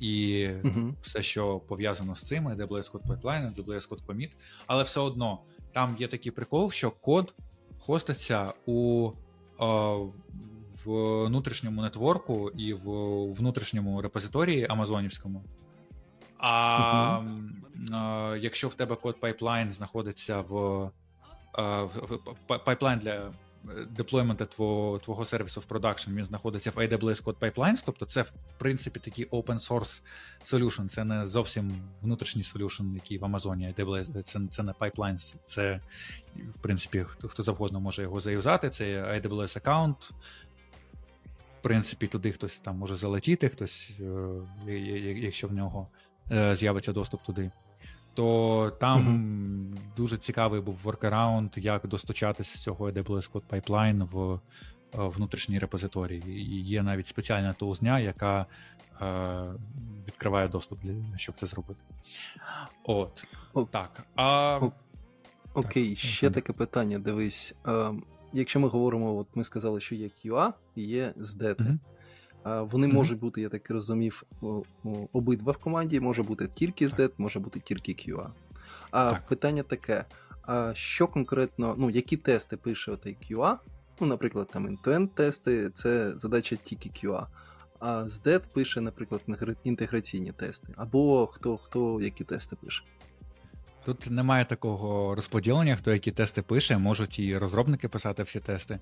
і Угу. все, що пов'язано з цим, AWS Code Pipeline, AWS Code Commit, але все одно там є такий прикол, що код хоститься у е, в внутрішньому нетворку і в внутрішньому репозиторії Амазонівському. А е, якщо в тебе code pipeline знаходиться в, pipeline для е, деплоймента твого, твого сервісу в продакшн, він знаходиться в AWS Code Pipelines, тобто це в принципі такий open source solution, це не зовсім внутрішній solution, який в Амазоні AWS, це, це не pipelines, це в принципі хто, хто завгодно може його заюзати, це AWS аккаунт. В принципі, туди хтось там може залетіти, хтось, е, якщо в нього е, з'явиться доступ туди. То там дуже цікавий був воркараунд, як достучатися з цього AWS Code Pipeline в е, внутрішній репозиторій. І є навіть спеціальна тулзня, яка е, відкриває доступ для щоб це зробити. От. О- Так. А, О- Окей, Так, ще Олександр. таке питання. Дивись, е, якщо ми говоримо, от ми сказали, що є QA і є SDT. Мгм. Вони Мгм. можуть бути, я так розумів, обидва в команді, може бути тільки SDET, може бути тільки QA. А Так. питання таке: а що конкретно, ну, які тести пише отей QA? Ну, наприклад, там end-to-end тести, це задача тільки QA. А SDET пише, наприклад, інтегра- інтеграційні тести. Або хто, хто які тести пише. Тут немає такого розподілення, хто які тести пише, можуть і розробники писати всі тести.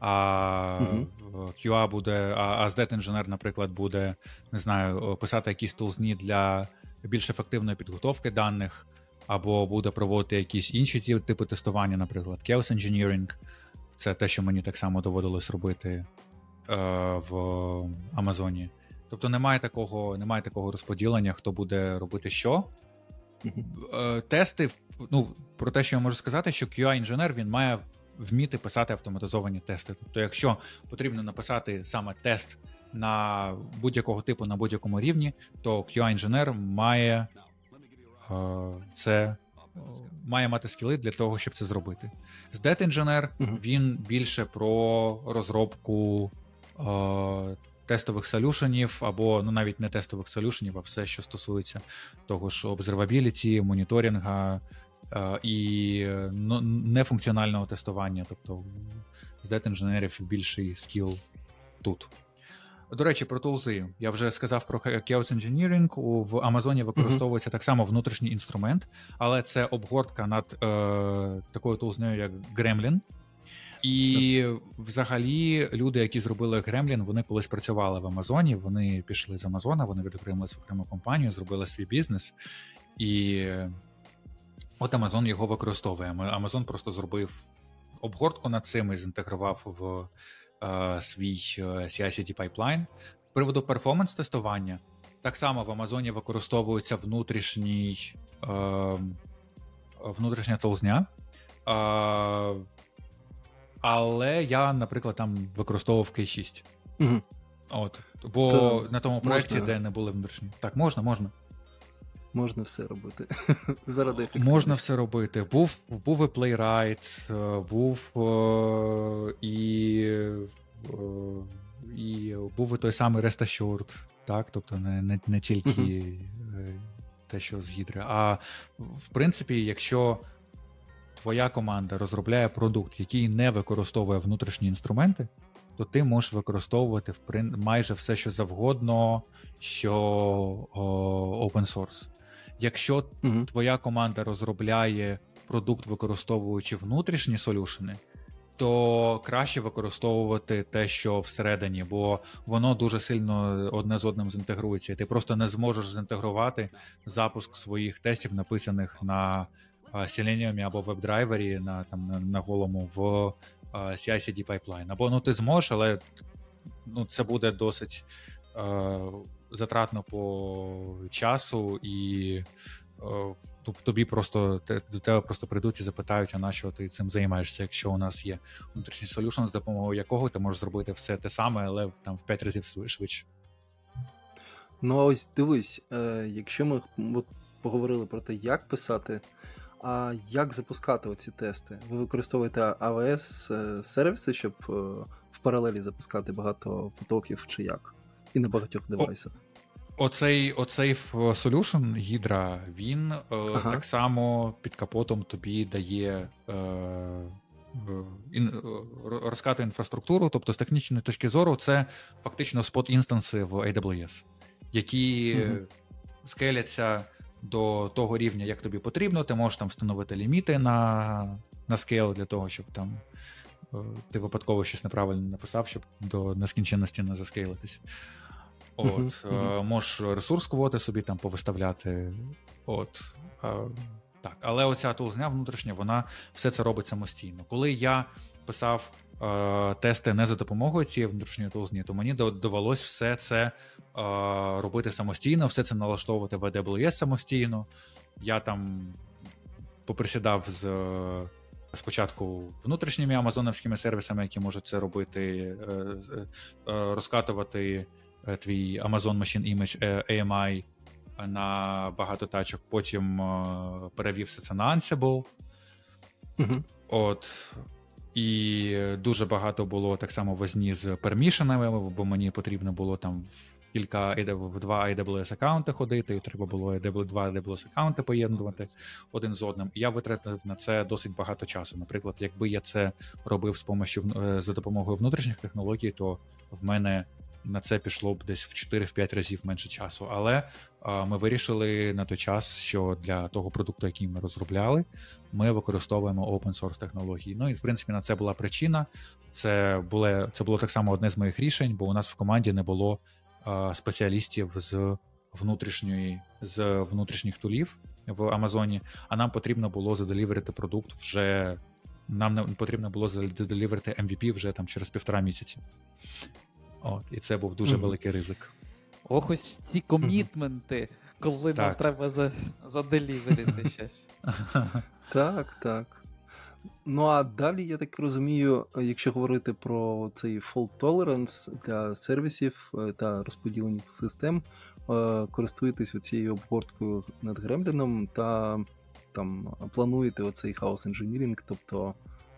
А Мгм. QA буде, а SDET інженер, наприклад, буде не знаю, писати якісь тулзні для більш ефективної підготовки даних, або буде проводити якісь інші типи тестування, наприклад, Chaos Engineering. Це те, що мені так само доводилось робити. в Амазоні. Тобто немає такого, немає такого розподілення, хто буде робити що. Е, Тести, ну, про те, що я можу сказати, що QA-інженер він має вміти писати автоматизовані тести. Тобто, якщо потрібно написати саме тест на будь-якого типу на будь-якому рівні, то QA-інженер має е, це е, має мати скіли для того, щоб це зробити. Здет інженер він більше про розробку тестових солюшенів, або ну навіть не тестових солюшенів, а все, що стосується того ж обзервабіліті, моніторинга е, і ну, нефункціонального тестування. Тобто з дет-інженерів більший скіл тут. До речі, про тулзи. Я вже сказав про Chaos Engineering. В Амазоні використовується так само внутрішній інструмент, але це обгортка над е, такою тулзнею, як Gremlin. І взагалі люди, які зробили Gremlin, вони колись працювали в Амазоні. Вони пішли з Амазона, вони відокремились в окрему компанію, зробили свій бізнес. І от Амазон його використовує. Амазон просто зробив обгортку над цим і зінтегрував в е, свій е, CI-CD pipeline. З приводу перформанс-тестування, так само в Амазоні використовується внутрішній, е, внутрішня толзня. Е, але я, наприклад, там використовував K6. Мгм. От, бо То на тому проєкті, можна- де не були внутрішні. Так, можна, можна. Можна все робити. [LAUGHS] Заради ефективності. Можна все робити. Був, був і Playwright, е, був е, і, е, і був і той самий Rest Assured, так? Тобто не, не, не тільки те, що з Гідри. А в принципі, якщо твоя команда розробляє продукт, який не використовує внутрішні інструменти, то ти можеш використовувати в прин- майже все, що завгодно, що о, open source. Якщо Мгм. твоя команда розробляє продукт, використовуючи внутрішні солюшени, то краще використовувати те, що всередині, бо воно дуже сильно одне з одним зінтегрується, і ти просто не зможеш зінтегрувати запуск своїх тестів, написаних на Selenium або WebDriver на там на, голому в CI-CD pipeline. Або ну ти зможеш, але ну, це буде досить е, затратно по часу, і е, тобі просто до тебе просто прийдуть і запитають, а на що ти цим займаєшся, якщо у нас є внутрішній солюшн, з допомогою якого ти можеш зробити все те саме, але там в 5 разів швидше. Ну а ось дивись, е, якщо ми от, поговорили про те, як писати, а як запускати оці тести? Ви використовуєте AWS е, сервіси, щоб е, в паралелі запускати багато потоків чи як? І на багатьох девайсах. Оцей, оцей solution Hydra, він е, Ага. так само під капотом тобі дає. Е, е, ін, е, ро- розкатує інфраструктуру, тобто з технічної точки зору, це фактично спот інстанси в AWS, які Мгм. скеляться до того рівня, як тобі потрібно. Ти можеш там встановити ліміти на, на скейл для того, щоб там е, ти випадково щось неправильно написав, щоб до нескінченності не заскейлитись. От, мгм. можеш ресурс квоти собі там повиставляти. От, е, так, але оця тулзня внутрішня, вона все це робить самостійно. Коли я писав тести не за допомогою цієї внутрішньої тулзні, то мені до- довелось все це е, робити самостійно, все це налаштовувати в AWS самостійно. Я там поприсідав з. е, Спочатку внутрішніми амазоновськими сервісами, які можуть це робити, е, е, розкатувати е, твій Amazon Machine Image е, AMI на багато тачок, потім е, перевів все це на Ansible. Мгм. От. І дуже багато було так само возні з пермішенами, бо мені потрібно було там в кілька в два AWS аккаунти ходити, і треба було два AWS аккаунти поєднувати один з одним. Я витратив на це досить багато часу. Наприклад, якби я це робив з помощю е, за допомогою внутрішніх технологій, то в мене на це пішло б десь в 4-5 разів менше часу. Але ми вирішили на той час, що для того продукту, який ми розробляли, ми використовуємо open source технології. Ну і в принципі на це була причина. Це було, це було так само одне з моїх рішень, бо у нас в команді не було спеціалістів з внутрішньої з внутрішніх тулів в Амазоні, а нам потрібно було заделіверити продукт вже. Нам не потрібно було заделіверити MVP вже там через півтора місяці. От, і це був дуже великий ризик. Ох, ось ці комітменти, коли нам треба за, заделіверити [LAUGHS] щось. Так, так. Ну а далі, я так розумію, якщо говорити про цей fault tolerance для сервісів е, та розподілених систем, е, користуєтесь цією обгорткою над Гремліном та там плануєте оцей хаос інженірінг, тобто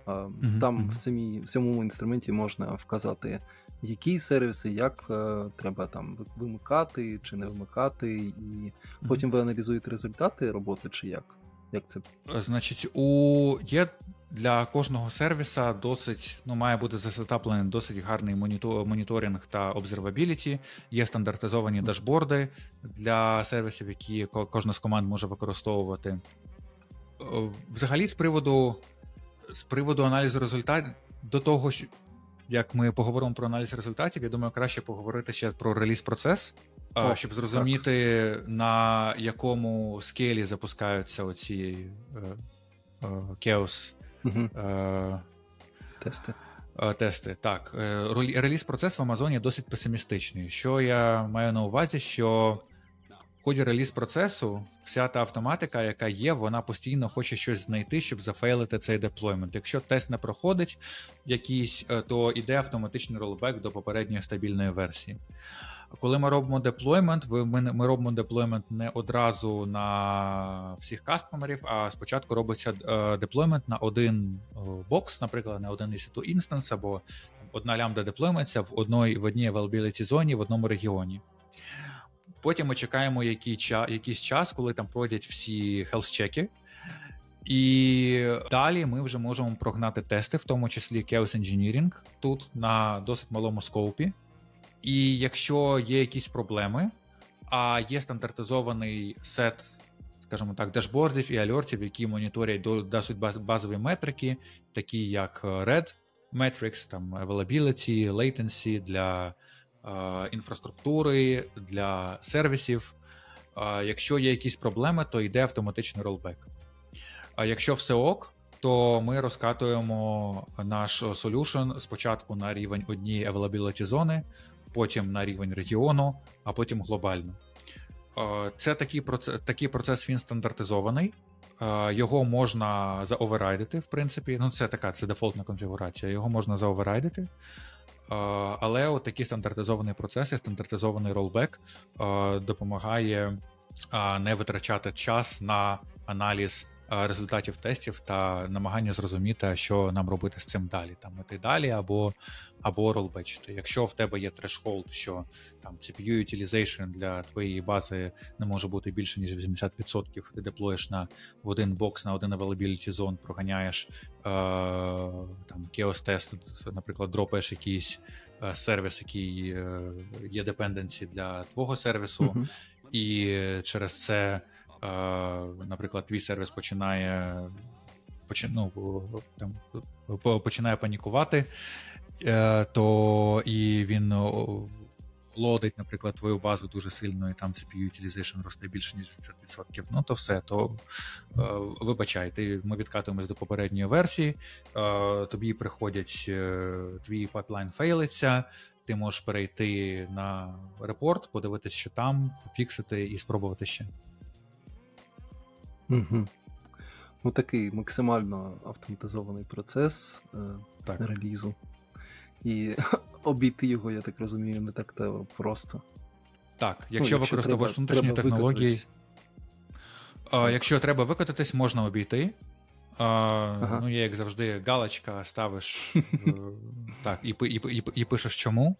е, там в самій в самому інструменті можна вказати, які сервіси, як е, треба там вимикати чи не вимикати, і потім ви аналізуєте результати роботи, чи як? Як це Значить, у є для кожного сервіса досить, ну, має бути засетаплений досить гарний моніторинг та observability. Є стандартизовані дашборди для сервісів, які кожна з команд може використовувати. Е, Взагалі, з приводу, з приводу аналізу результатів, до того, що- як ми поговоримо про аналіз результатів, я думаю, краще поговорити ще про реліз процес. е, О, щоб зрозуміти, на якому скелі запускаються оці е, е, Chaos Угу. е, Тести. е, тести. Так, е, реліз процес в Амазоні досить песимістичний. Що я маю на увазі, що ході реліз процесу вся та автоматика, яка є, вона постійно хоче щось знайти, щоб зафейлити цей deployment. Якщо тест не проходить якийсь, е, то йде автоматичний rollback до попередньої стабільної версії. Коли ми робимо deployment, ми, ми робимо deployment не одразу на всіх кастомерів, а спочатку робиться е, deployment на один е, бокс, наприклад, на один EC2 інстанс, або одна лямбда деплойментся в одній в одній availability зоні в одному регіоні. Потім ми чекаємо який ча, якийсь час, коли там пройдять всі health-чеки. І далі ми вже можемо прогнати тести, в тому числі Chaos Engineering, тут на досить малому скоупі. І якщо є якісь проблеми, а є стандартизований сет, скажімо так, дашбордів і альортів, які моніторять досить баз- базові метрики, такі як е, Red Metrics, там availability, latency для інфраструктури, для сервісів. Е, якщо є якісь проблеми, то йде автоматичний ролбек. А якщо все ок, то ми розкатуємо наш solution спочатку на рівень однієї availability зони, потім на рівень регіону, а потім глобально. Е, Це такий процес, такий процес він стандартизований. Е, Його можна заоверрайдити, в принципі. Ну, це така це дефолтна конфігурація. Його можна заоверрайдити. Але от такі стандартизовані процеси, стандартизований rollback допомагає не витрачати час на аналіз результатів тестів та намагання зрозуміти, що нам робити з цим далі. Там іти далі або, або ролбечити. Якщо в тебе є threshold, що там CPU utilization для твоєї бази не може бути більше ніж 80%, ти деплоїш на в один бокс на один availability zone, проганяєш е, там chaos тест, наприклад, дропаєш якийсь е, сервіс, який е, є dependency для твого сервісу, Мгм. і через це, е, наприклад, твій сервіс починає почи- ну, там, починає панікувати, е, то і він лодить, наприклад, твою базу дуже сильно, і там CPU utilization росте більше, ніж 50%, ну то все, то е, вибачай, ти, ми відкатуємось до попередньої версії, е, тобі приходять, е, твій пайплайн фейлиться, ти можеш перейти на репорт, подивитися, що там, пофіксити і спробувати ще. Угу. Ну, такий максимально автоматизований процес е, Так. релізу. І [LAUGHS] обійти його, я так розумію, не так то просто. Так, якщо Ну, використовуєш внутрішні технології. А, якщо треба викотатись, можна обійти. А, Ну, є, як завжди, галочка, ставиш [LAUGHS] так, і, і, і, і пишеш чому.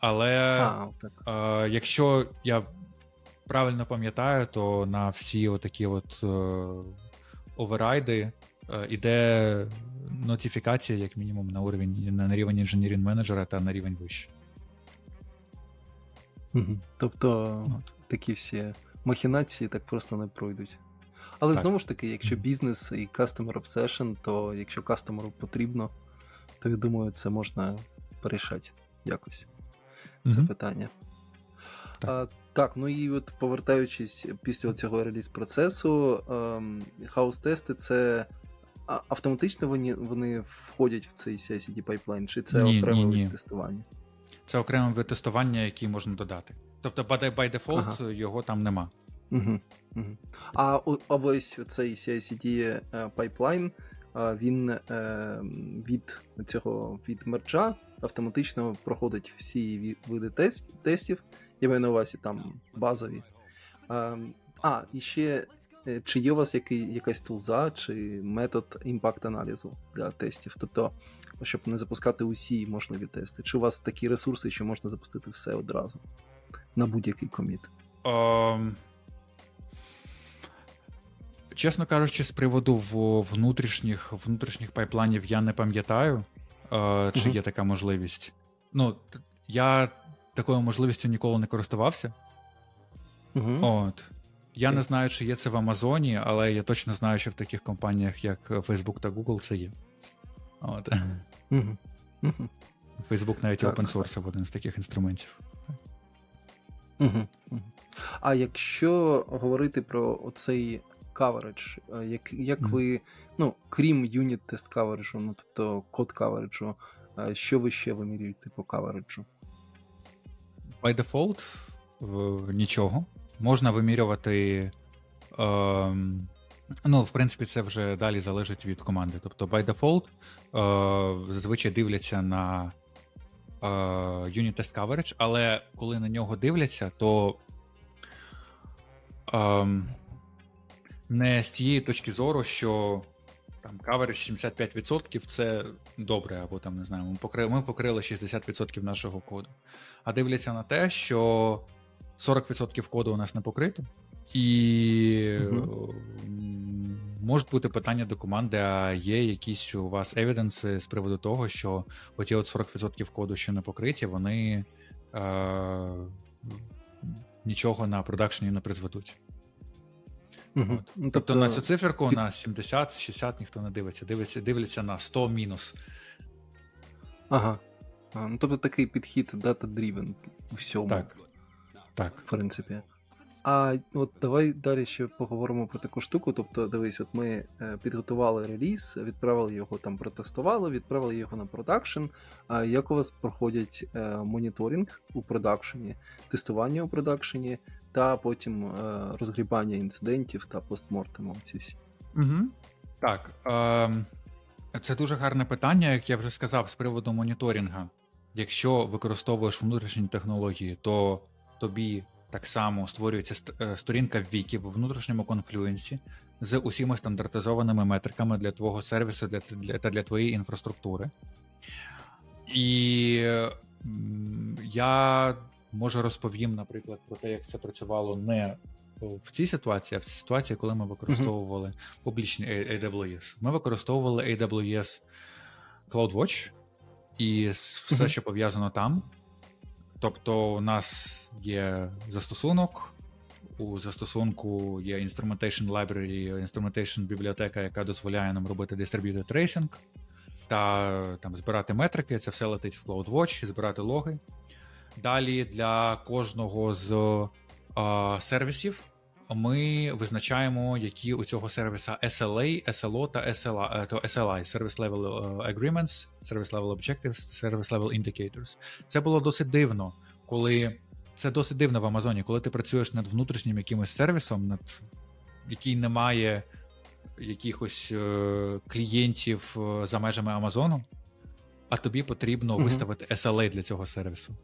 Але А, так. якщо я правильно пам'ятаю, то на всі отакі от е, оверрайди е, іде нотифікація, як мінімум, на уровень на, рівень інженірінг менеджера та на рівень вище. Угу. Тобто От. такі всі махінації так просто не пройдуть. Але Так. знову ж таки, якщо бізнес і customer obsession, то якщо кастомеру потрібно, то я думаю, це можна порішати якось. Це Мгм. питання. Так. А, так, ну і от повертаючись після цього реліз процесу, ем, хаус-тести це автоматично вони, вони входять в цей CI-CD пайплайн, чи це Ні, окремий ні, ні. тестування? Це окремий вид тестування, який можна додати. Тобто, by, default Ага. його там нема. Угу. Угу. А, а ось цей CICD е, пайплайн, е, він е, від цього від мерджа автоматично проходить всі види тестів. Я маю на увазі там базові. А, і ще е, чи є у вас який, якась тулза чи метод імпакт-аналізу для тестів? Тобто, щоб не запускати усі можливі тести. Чи у вас такі ресурси, що можна запустити все одразу на будь-який коміт? Ем, Чесно кажучи, з приводу в- внутрішніх, внутрішніх пайпланів я не пам'ятаю, е, чи є така можливість. Ну, я такою можливістю ніколи не користувався. Угу. От. Я не знаю, чи є це в Амазоні, але я точно знаю, що в таких компаніях, як Facebook та Google, це є. От. Угу. Угу. Facebook навіть open source один з таких інструментів. Угу. А якщо говорити про оцей coverage, е, як, як ви, ну, крім юніт тест кавереджу, ну тобто код кавереджу, що ви ще вимірюєте по кавереджу? By default нічого. Можна вимірювати. ем, ну, в принципі, це вже далі залежить від команди. Тобто, by default е, зазвичай дивляться на е, unit test coverage, але коли на нього дивляться, то ем, не з тієї точки зору, що там coverage 75% це добре, або там не знаю, ми покрили, ми покрили 60% нашого коду. А дивляться на те, що 40% коду у нас не покрито, і м, можуть бути питання до команди, а є якісь у вас евіденси з приводу того, що оті от 40% коду, що не покриті, вони е, нічого на продакшені не призведуть. Угу. От. Тобто, на цю циферку на 70-60 ніхто не дивиться. Дивиться, дивляться на 100 мінус. Ага. А, ну, тобто такий підхід data-driven у всьому, Так. Так. в принципі. А от давай далі ще поговоримо про таку штуку. Тобто, дивись, от ми е, підготували реліз, відправили його там, протестували, відправили його на продакшн. А як у вас проходять е, моніторинг у продакшені, тестування у продакшені, та потім е, розгрібання інцидентів та постмортему ці всі? Угу. Так. Ем, це дуже гарне питання, як я вже сказав, з приводу моніторинга. Якщо використовуєш внутрішні технології, то тобі так само створюється е, сторінка в Вікі в внутрішньому конфлюенсі з усіма стандартизованими метриками для твого сервісу для, для, та для твоєї інфраструктури. І я може розповім, наприклад, про те, як це працювало не в цій ситуації, а в цій ситуації, коли ми використовували публічний A- AWS. Ми використовували AWS CloudWatch і все, Мгм. що пов'язано там. Тобто, у нас є застосунок. У застосунку є Instrumentation Library, Instrumentation бібліотека, яка дозволяє нам робити Distributed Tracing та там збирати метрики. Це все летить в CloudWatch, збирати логи. Далі для кожного з а, сервісів ми визначаємо, які у цього сервіса SLA, SLO та SLI, е, то SLI Service Level е, Agreements, Service Level Objectives, Service Level Indicators. Це було досить дивно, коли це досить дивно в Амазоні, коли ти працюєш над внутрішнім якимось сервісом, над який не має якихось е, клієнтів е, за межами Амазону, а тобі потрібно Мгм. виставити SLA для цього сервісу.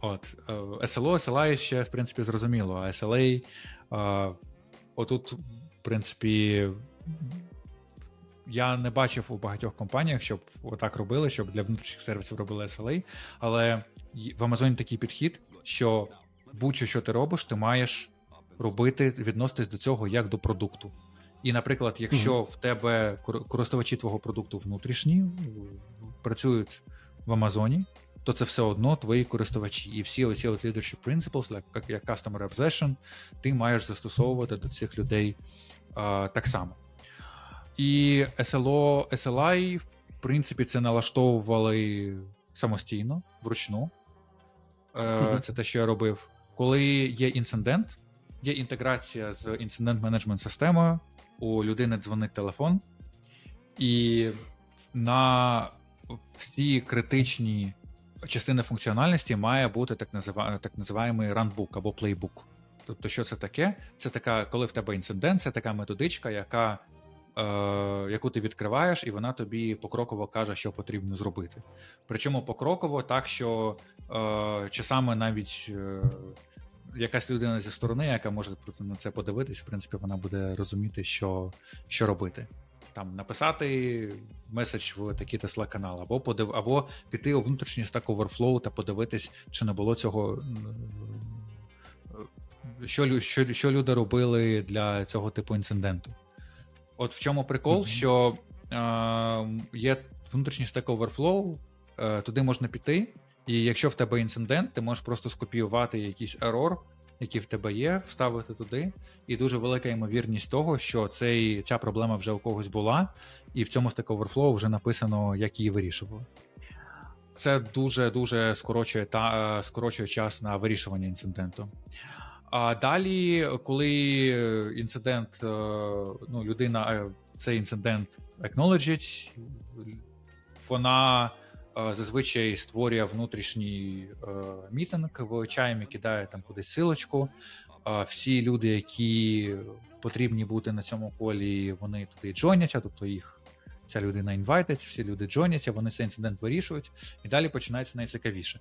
От е, SLO, SLI ще в принципі зрозуміло, а SLA е, отут, в принципі, я не бачив у багатьох компаніях, щоб отак робили, щоб для внутрішніх сервісів робили SLA, але в Амазоні такий підхід, що будь-що, що ти робиш, ти маєш робити, відноситись до цього як до продукту. І, наприклад, якщо в тебе кор- користувачі твого продукту внутрішні працюють в Амазоні, то це все одно твої користувачі. І всі оці от leadership principles, як, як- customer obsession, ти маєш застосовувати до цих людей а, так само. І SLO, SLI, в принципі, це налаштовували самостійно, вручну. Е. Це те, що я робив. Коли є інцидент, є інтеграція з інцидент менеджмент системою, у людини дзвонить телефон, і на всі критичні частини функціональності має бути так назива... так називаємий ранбук або плейбук. Тобто, що це таке? Це така, коли в тебе інцидент, це така методичка, яка, е, яку ти відкриваєш, і вона тобі покроково каже, що потрібно зробити. Причому покроково так, що е, часами навіть е, якась людина зі сторони, яка може на це подивитись, в принципі, вона буде розуміти, що, що робити. Там написати меседж в такий Tesla канал, або подив, або піти у внутрішній Stack Overflow та подивитись, чи не було цього що що, що люди робили для цього типу інциденту. От в чому прикол, mm-hmm. що е, є внутрішній Stack Overflow, е, туди можна піти, і якщо в тебе інцидент, ти можеш просто скопіювати якийсь ерор, який в тебе є, вставити туди, і дуже велика ймовірність того, що цей, ця проблема вже у когось була, і в цьому Stack Overflow вже написано, як її вирішували. Це дуже дуже скорочує та скорочує час на вирішування інциденту. А далі, коли інцидент, е, ну, людина е, цей інцидент acknowledge, вона зазвичай створює внутрішній мітинг в чаймі, кидає там кудись силочку. Всі люди, які потрібні бути на цьому колі, вони туди джоняться, тобто їх ця людина інвайтить, всі люди джоняться, вони цей інцидент вирішують, і далі починається найцікавіше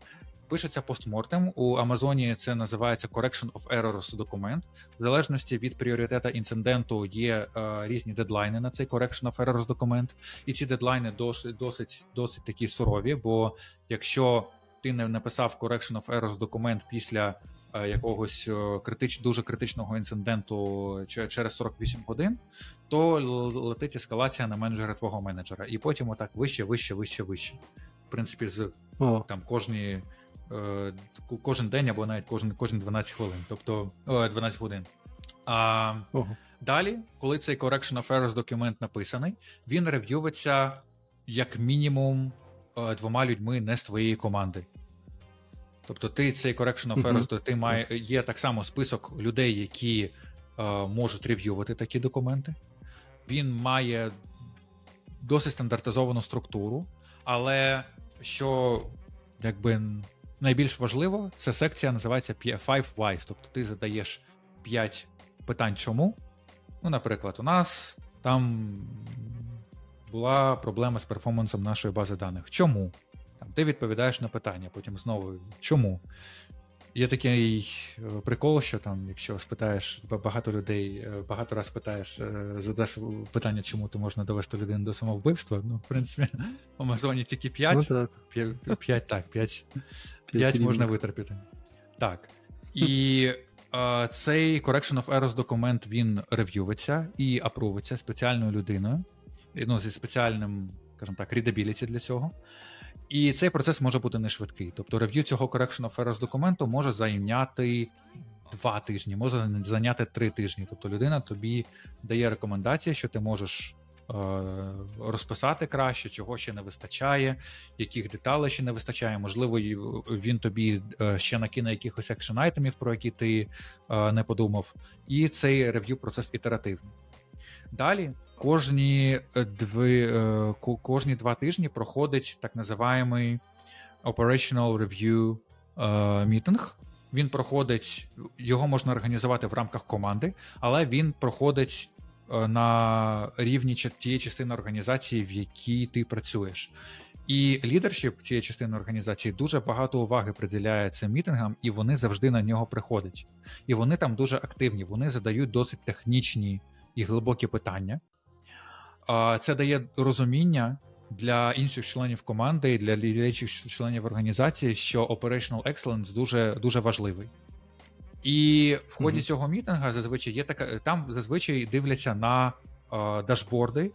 пишеться постмортем. У Амазоні це називається Correction of Errors документ. В залежності від пріоритета інциденту є е, різні дедлайни на цей Correction of Errors документ, і ці дедлайни досить досить досить такі сурові. Бо якщо ти не написав Correction of Errors документ після е, якогось е, критич, дуже критичного інциденту через 48 годин, то летить ескалація на менеджера твого менеджера, і потім отак вище, вище, вище, вище. В принципі, з О. там кожні кожен день або навіть кожен кожен 12 хвилин, тобто о, 12 годин. А Ого. далі, коли цей Correction of Errors документ написаний, він рев'юється як мінімум е, двома людьми не з твоєї команди. Тобто, ти цей Correction of Errors, uh-huh. ти має є так само список людей, які е, можуть рев'ювати такі документи. Він має досить стандартизовану структуру, але що якби найбільш важливо, це секція називається 5 Whys, тобто ти задаєш 5 питань, чому. Ну, наприклад, у нас там була проблема з перформансом нашої бази даних. Чому? Там, Ти відповідаєш на питання, потім знову чому? Є такий е, прикол, що там, якщо спитаєш багато людей, е, багато раз питаєш, е, задаш питання, чому ти можна довести людину до самовбивства. Ну, в принципі, в Амазоні тільки 5. Ну, так. 5, так, 5 5 можна витерпіти. Так. [LAUGHS] І е, цей Correction of Errors документ він рев'юється і апрувиться спеціальною людиною, ну, зі спеціальним, скажімо так, readability для цього. І цей процес може бути не швидкий. Тобто рев'ю цього Correction of Errors документу може зайняти два тижні, може зайняти три тижні. Тобто людина тобі дає рекомендації, що ти можеш Е, розписати краще, чого ще не вистачає, яких деталей ще не вистачає. Можливо, він тобі е, ще накине якихось екшен айтемів, про які ти е, не подумав. І цей рев'ю процес ітеративний. Далі. Кожні дві, кожні два тижні проходить так називаємий Operational Review мітинг. Він проходить, його можна організувати в рамках команди, але він проходить Е, на рівні тієї частини організації, в якій ти працюєш. І лідершіп цієї частини організації дуже багато уваги приділяє цим мітингам, і вони завжди на нього приходять. І вони там дуже активні, вони задають досить технічні і глибокі питання. Це дає розуміння для інших членів команди і для інших членів організації, що Operational Excellence дуже, дуже важливий. І в ході mm-hmm. цього мітинга зазвичай є така. Там зазвичай дивляться на е, дашборди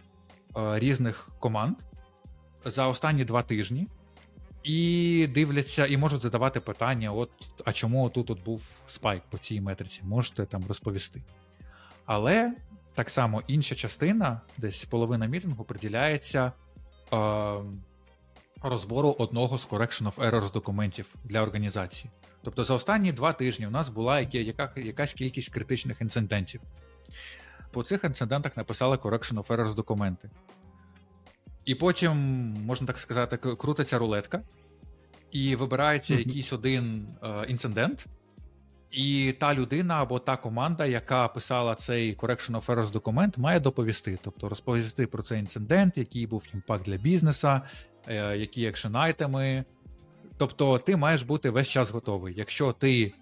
е, різних команд за останні два тижні, і дивляться, і можуть задавати питання: от а чому тут от був спайк по цій метриці? Можете там розповісти. Але так само інша частина, десь половина мітингу, приділяється е, розбору одного з Correction of Errors документів для організації. Тобто за останні два тижні у нас була яка, якась кількість критичних інцидентів. По цих інцидентах написали Correction of Errors документи. І потім, можна так сказати, крутиться рулетка, і вибирається Мгм. якийсь один е, інцидент, і та людина або та команда, яка писала цей Correction of Errors документ, має доповісти, тобто розповісти про цей інцидент, який був impact для бізнеса, е, які action item и. Тобто, ти маєш бути весь час готовий. Якщо ти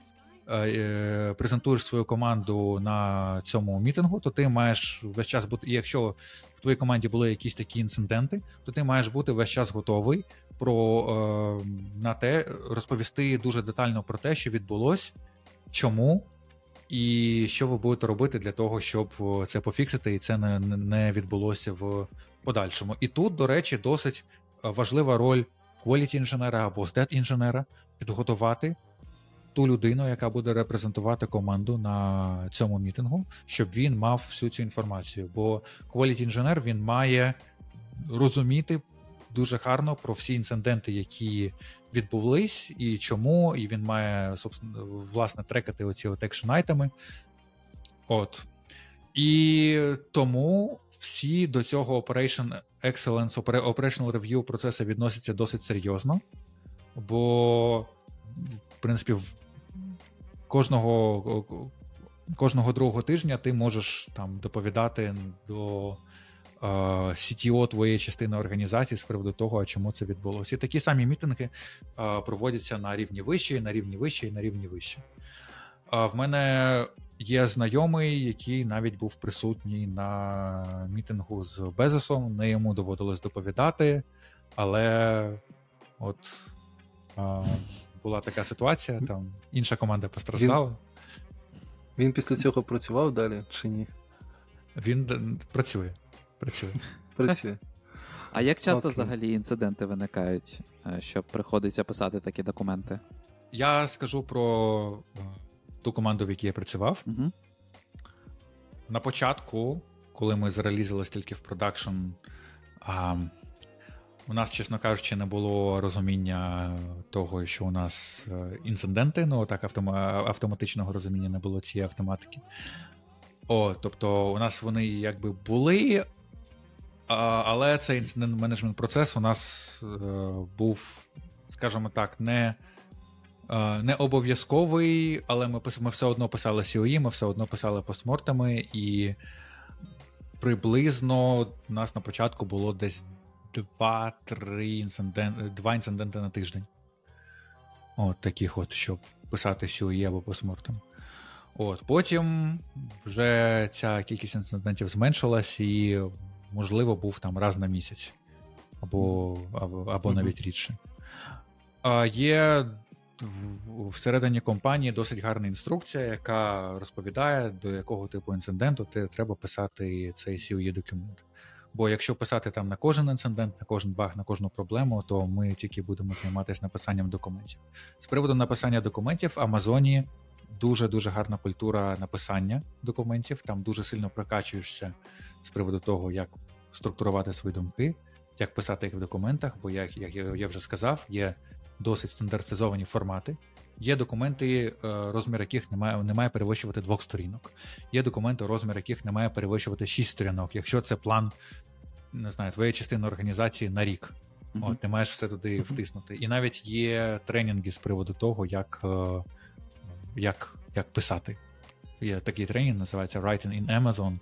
е, е, презентуєш свою команду на цьому мітингу, то ти маєш весь час бути. І якщо в твоїй команді були якісь такі інциденти, то ти маєш бути весь час готовий про е, на те розповісти дуже детально про те, що відбулось, чому. І що ви будете робити для того, щоб це пофіксити, і це не, не відбулося в подальшому. І тут, до речі, досить е, важлива роль quality інженера або stat інженера підготувати ту людину, яка буде репрезентувати команду на цьому мітингу, щоб він мав всю цю інформацію. Бо quality інженер він має розуміти дуже гарно про всі інциденти, які відбулись, і чому, і він має собственно, власне трекати оці от айтеми. От. І тому всі до цього Operation Excellence, Operational Review процесу відносяться досить серйозно, бо, в принципі, кожного, кожного другого тижня ти можеш там доповідати до CTO твоєї частини організації з приводу того, чому це відбулося. І такі самі мітинги е, проводяться на рівні вище, на рівні вище і на рівні вище. Е, в мене є знайомий, який навіть був присутній на мітингу з Безосом. Не йому доводилось доповідати, але от була така ситуація, там інша команда постраждала. Він після цього працював далі чи ні? Він працює. Працює. [LAUGHS] Працює. А як часто Окей. взагалі інциденти виникають, е, що приходиться писати такі документи? Я скажу про е, ту команду, в якій я працював. Угу. На початку, коли ми зарелізились тільки в продакшн, а, у нас, чесно кажучи, не було розуміння того, що у нас е, інциденти, ну так автома- автоматичного розуміння не було цієї автоматики. О, тобто, у нас вони якби були, але цей інцидент менеджмент процес у нас е, був, скажімо так, не. Е, Не обов'язковий, але ми, ми все одно писали COE, ми все одно писали постмортами, і приблизно у нас на початку було десь 2-3 інциденти, 2 інциденти на тиждень. От таких от, щоб писати COE або постмортем. От, потім вже ця кількість інцидентів зменшилась, і, можливо, був там раз на місяць, або, або, або навіть рідше. А, є всередині компанії досить гарна інструкція, яка розповідає, до якого типу інциденту ти треба писати цей COE документ. Бо якщо писати там на кожен інцидент, на кожен баг, на кожну проблему, то ми тільки будемо займатися написанням документів. З приводу написання документів, в Амазоні дуже дуже гарна культура написання документів. Там дуже сильно прокачуєшся з приводу того, як структурувати свої думки, як писати їх в документах. Бо, як, як я- вже сказав, є досить стандартизовані формати. Є документи, е, розмір яких не має, не має перевищувати двох сторінок. Є документи, розмір яких не має перевищувати шість сторінок. Якщо це план, не знаю, твоєї частини організації на рік. Мгм. От, ти маєш все туди Мгм. втиснути. І навіть є тренінги з приводу того, як, е, як, як писати. Є такий тренінг, називається Writing in Amazon.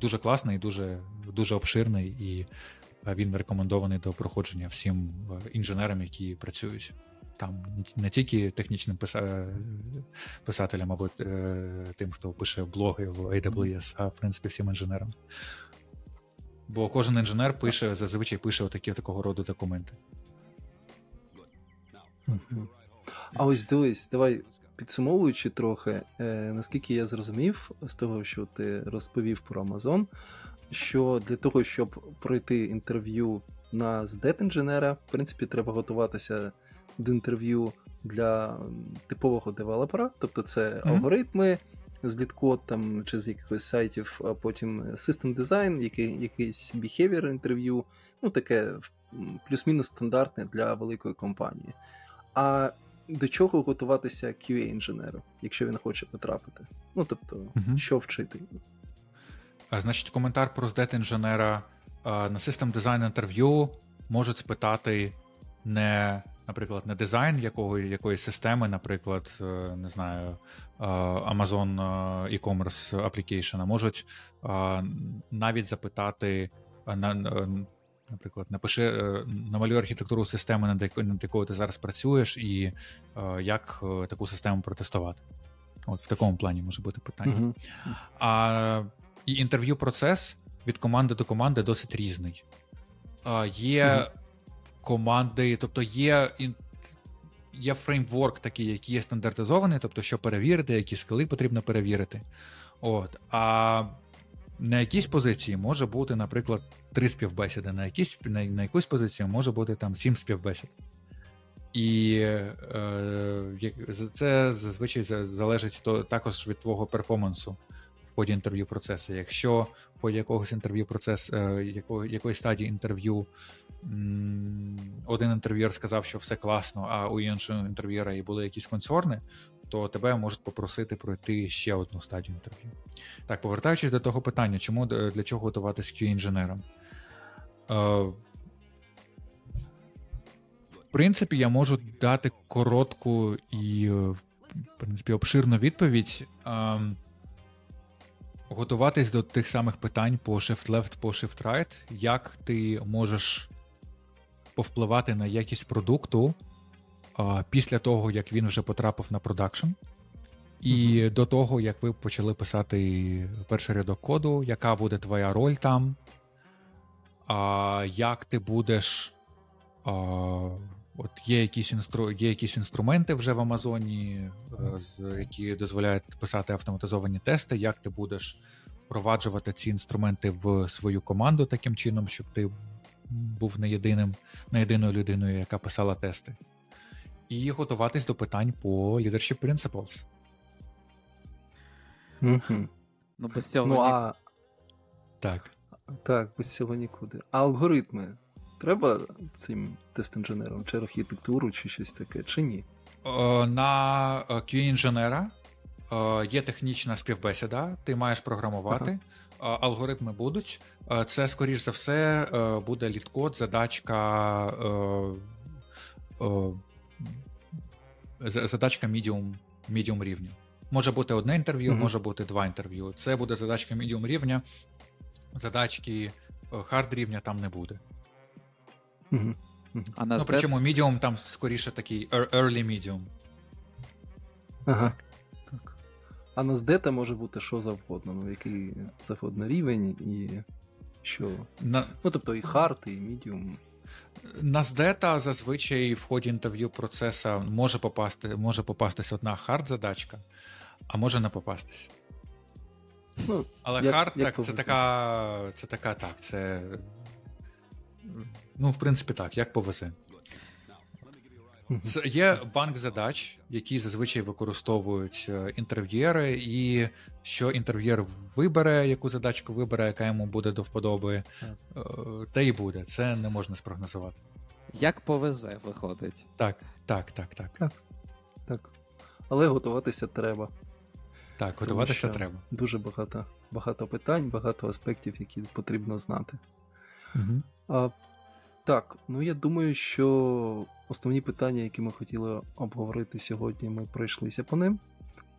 Дуже класний, дуже, дуже обширний, і е, він рекомендований до проходження всім е, інженерам, які працюють. Там не тільки технічним писа- писателям або е, тим, хто пише блоги в AWS, а в принципі всім інженерам. Бо кожен інженер пише, зазвичай пише отакі такого роду документи. А ось дивись, давай підсумовуючи трохи, е, наскільки я зрозумів з того, що ти розповів про Amazon, що для того, щоб пройти інтерв'ю на SDET інженера, в принципі, треба готуватися до інтерв'ю для типового девелопера, тобто це Мгм. алгоритми, зліт код там чи з якихось сайтів, а потім system дизайн, який, якийсь behavior інтерв'ю, ну таке плюс-мінус стандартне для великої компанії. А до чого готуватися QA-інженеру, якщо він хоче потрапити? Ну тобто, Мгм. що вчити? А, Значить, коментар про здет інженера а, на System Design інтерв'ю можуть спитати не наприклад, на дизайн якого, якоїсь системи, наприклад, е, не знаю, е, Amazon е, e-commerce application, можуть е, навіть запитати на. Наприклад, напиши, е, намалюй архітектуру системи, над яко- над якою ти зараз працюєш, і е, як е, таку систему протестувати. От в такому плані може бути питання. Мгм. А і інтерв'ю процес від команди до команди досить різний. А, Є Мгм. команди, тобто є, є фреймворк такий, який є стандартизований, тобто, що перевірити, які скили потрібно перевірити. От. А на якійсь позиції може бути, наприклад, три співбесіди, на, якійсь, на, на якусь позицію може бути там сім співбесід. І е, це зазвичай залежить то, також від твого перформансу в ході інтерв'ю процесу. Якщо ході якогось інтерв'ю процес, е, якого, якоїсь стадії інтерв'ю м, один інтерв'єр сказав, що все класно, а у іншого інтерв'єра і були якісь консорни, то тебе можуть попросити пройти ще одну стадію інтерв'ю. Так, повертаючись до того питання, чому е, для чого готуватись Q-інженером? Е, в принципі, я можу дати коротку і, е, в принципі, обширну відповідь. Ем, Готуватись до тих самих питань по Shift Left, по Shift Right, як ти можеш повпливати на якість продукту а, після того, як він вже потрапив на продакшн, і до того, як ви почали писати перший рядок коду, яка буде твоя роль там, а, як ти будеш. А, от є якісь, інстру... є якісь інструменти вже в Амазоні, е, з- які дозволяють писати автоматизовані тести, як ти будеш впроваджувати ці інструменти в свою команду таким чином, щоб ти був не єдиним, не єдиною людиною, яка писала тести. І готуватись до питань по leadership principles. Мгм. Ну, без цього Ну, ні- а Так. так, без цього нікуди. А алгоритми треба цим тест-інженерам, чи архітектуру, чи щось таке, чи ні? Е, На е, QA-інженера е, є технічна співбесіда, ти маєш програмувати. Е, Алгоритми будуть. Це, скоріш за все, буде літкод, задачка. Е, е, за- Задачка medium, medium рівня. Може бути одне інтерв'ю, Мгм. може бути два інтерв'ю. Це буде задачка medium рівня. Задачки е, hard рівня там не буде. Угу. а Ну, причому medium там скоріше такий early medium. Ага. Так. А на здета може бути що завгодно, ну який завгодно рівень і що. На, Ну, тобто і hard, і мідіум. На SDET а зазвичай в ході інтерв'ю процесу може попасти, може попастись одна hard задачка, а може не попастись. Ну, Але Як- hard як так, це така. Це така, так. Це. Ну, в принципі, так, як повезе. Це є банк задач, які зазвичай використовують е, інтерв'єри, і що інтерв'єр вибере, яку задачку вибере, яка йому буде до вподоби, е, те і буде. Це не можна спрогнозувати. Як повезе, виходить. Так, так, так, так. так. Але готуватися треба. Так, Тому готуватися треба. Дуже багато, багато питань, багато аспектів, які потрібно знати. Угу. А, так, ну я думаю, що основні питання, які ми хотіли обговорити сьогодні, ми пройшлися по ним.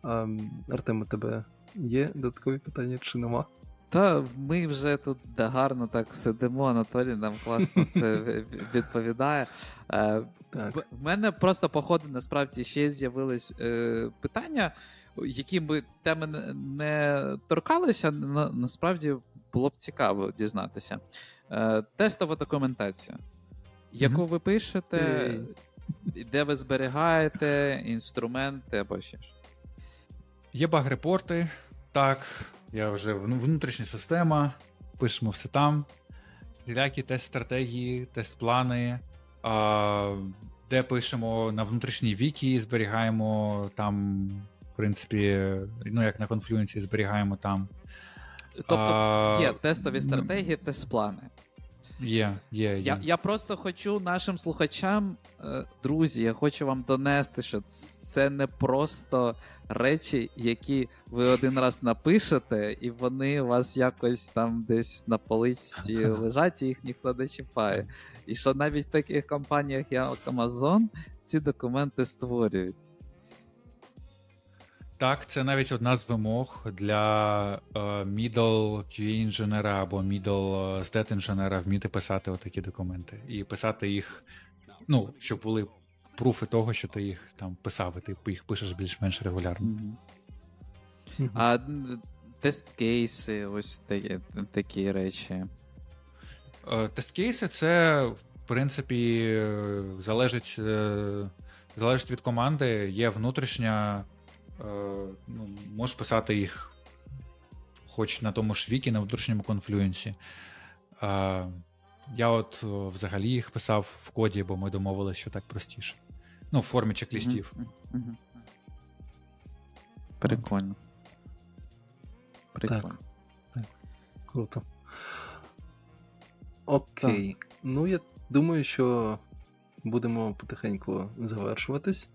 А, Артем, у тебе є додаткові питання чи нема? Та ми вже тут гарно так сидимо, Анатолій нам класно все [LAUGHS] відповідає. Е, Так. В мене просто по ходу насправді ще з'явились е, питання, які ми теми не- не торкалися. На, насправді було б цікаво дізнатися. Е, тестова документація, яку ви пишете, де ви зберігаєте, інструменти або ще ж. Є баг-репорти, так, я вже внутрішня система, пишемо все там. Всілякі тест-стратегії, тест-плани, а, де пишемо на внутрішній вікі, зберігаємо там, в принципі, ну як на конфлюенції зберігаємо там. Тобто є тестові стратегії, тест-плани. Є, є, є. Я, я просто хочу нашим слухачам, е, друзі, я хочу вам донести, що це не просто речі, які ви один раз напишете, і вони у вас якось там десь на поличці [LAUGHS] лежать, і їх ніхто не чіпає. І що навіть в таких компаніях, як Amazon, ці документи створюють. Так, це навіть одна з вимог для е, middle QA інженера або middle stat інженера вміти писати отакі документи. І писати їх, ну, щоб були пруфи того, що ти їх там писав, і ти їх пишеш більш-менш регулярно. А тест-кейси, ось такі, такі речі. Е, Тест-кейси це, в принципі, е, залежить, е, залежить від команди. Є внутрішня, е, ну, можеш писати їх хоч на тому ж вікі, на внутрішньому конфлюенсі. Е, Я от взагалі їх писав в коді, бо ми домовилися, що так простіше. Ну, в формі чек-лістів. Прикольно. Прикольно. Круто. Окей. Ну, я думаю, що будемо потихеньку завершуватись.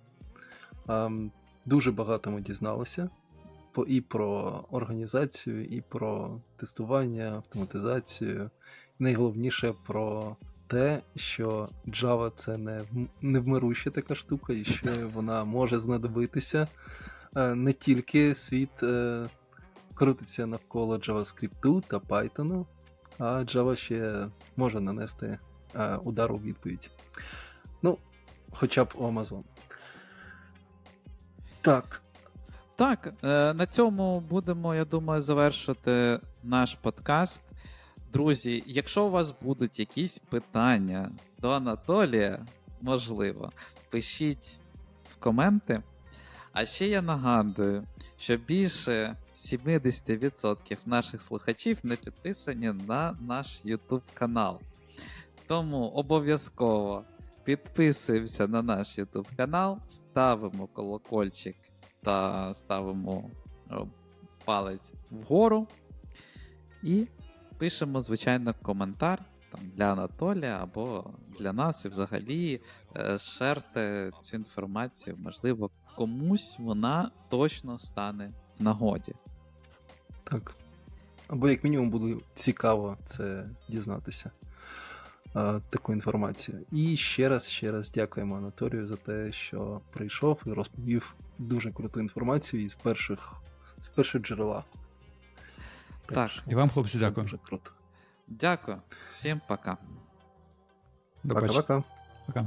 Дуже багато ми дізналися і про організацію, і про тестування, автоматизацію. Найголовніше про те, що Java це не, невмируща така штука, і що вона може знадобитися. Е, Не тільки світ е, крутиться навколо JavaScript та Python, а Java ще може нанести е, удар у відповідь. Ну, хоча б у Amazon. Так. Так, е, на цьому будемо, я думаю, завершити наш подкаст. Друзі, якщо у вас будуть якісь питання до Анатолія, можливо, пишіть в коменти. А ще я нагадую, що більше 70% наших слухачів не підписані на наш YouTube канал. Тому обов'язково підписуємося на наш YouTube канал, ставимо колокольчик та ставимо палець вгору і пишемо, звичайно, коментар там, для Анатолія або для нас, і взагалі е, шерте цю інформацію. Можливо, комусь вона точно стане в нагоді. Так. Або як мінімум буде цікаво це дізнатися. А, Таку інформацію. І ще раз, ще раз дякуємо Анатолію за те, що прийшов і розповів дуже круту інформацію із перших з перших джерела. Так. так. І вам, хлопці, дякую. Дуже круто. Дякую, всім пока. Пока-пока. Пока.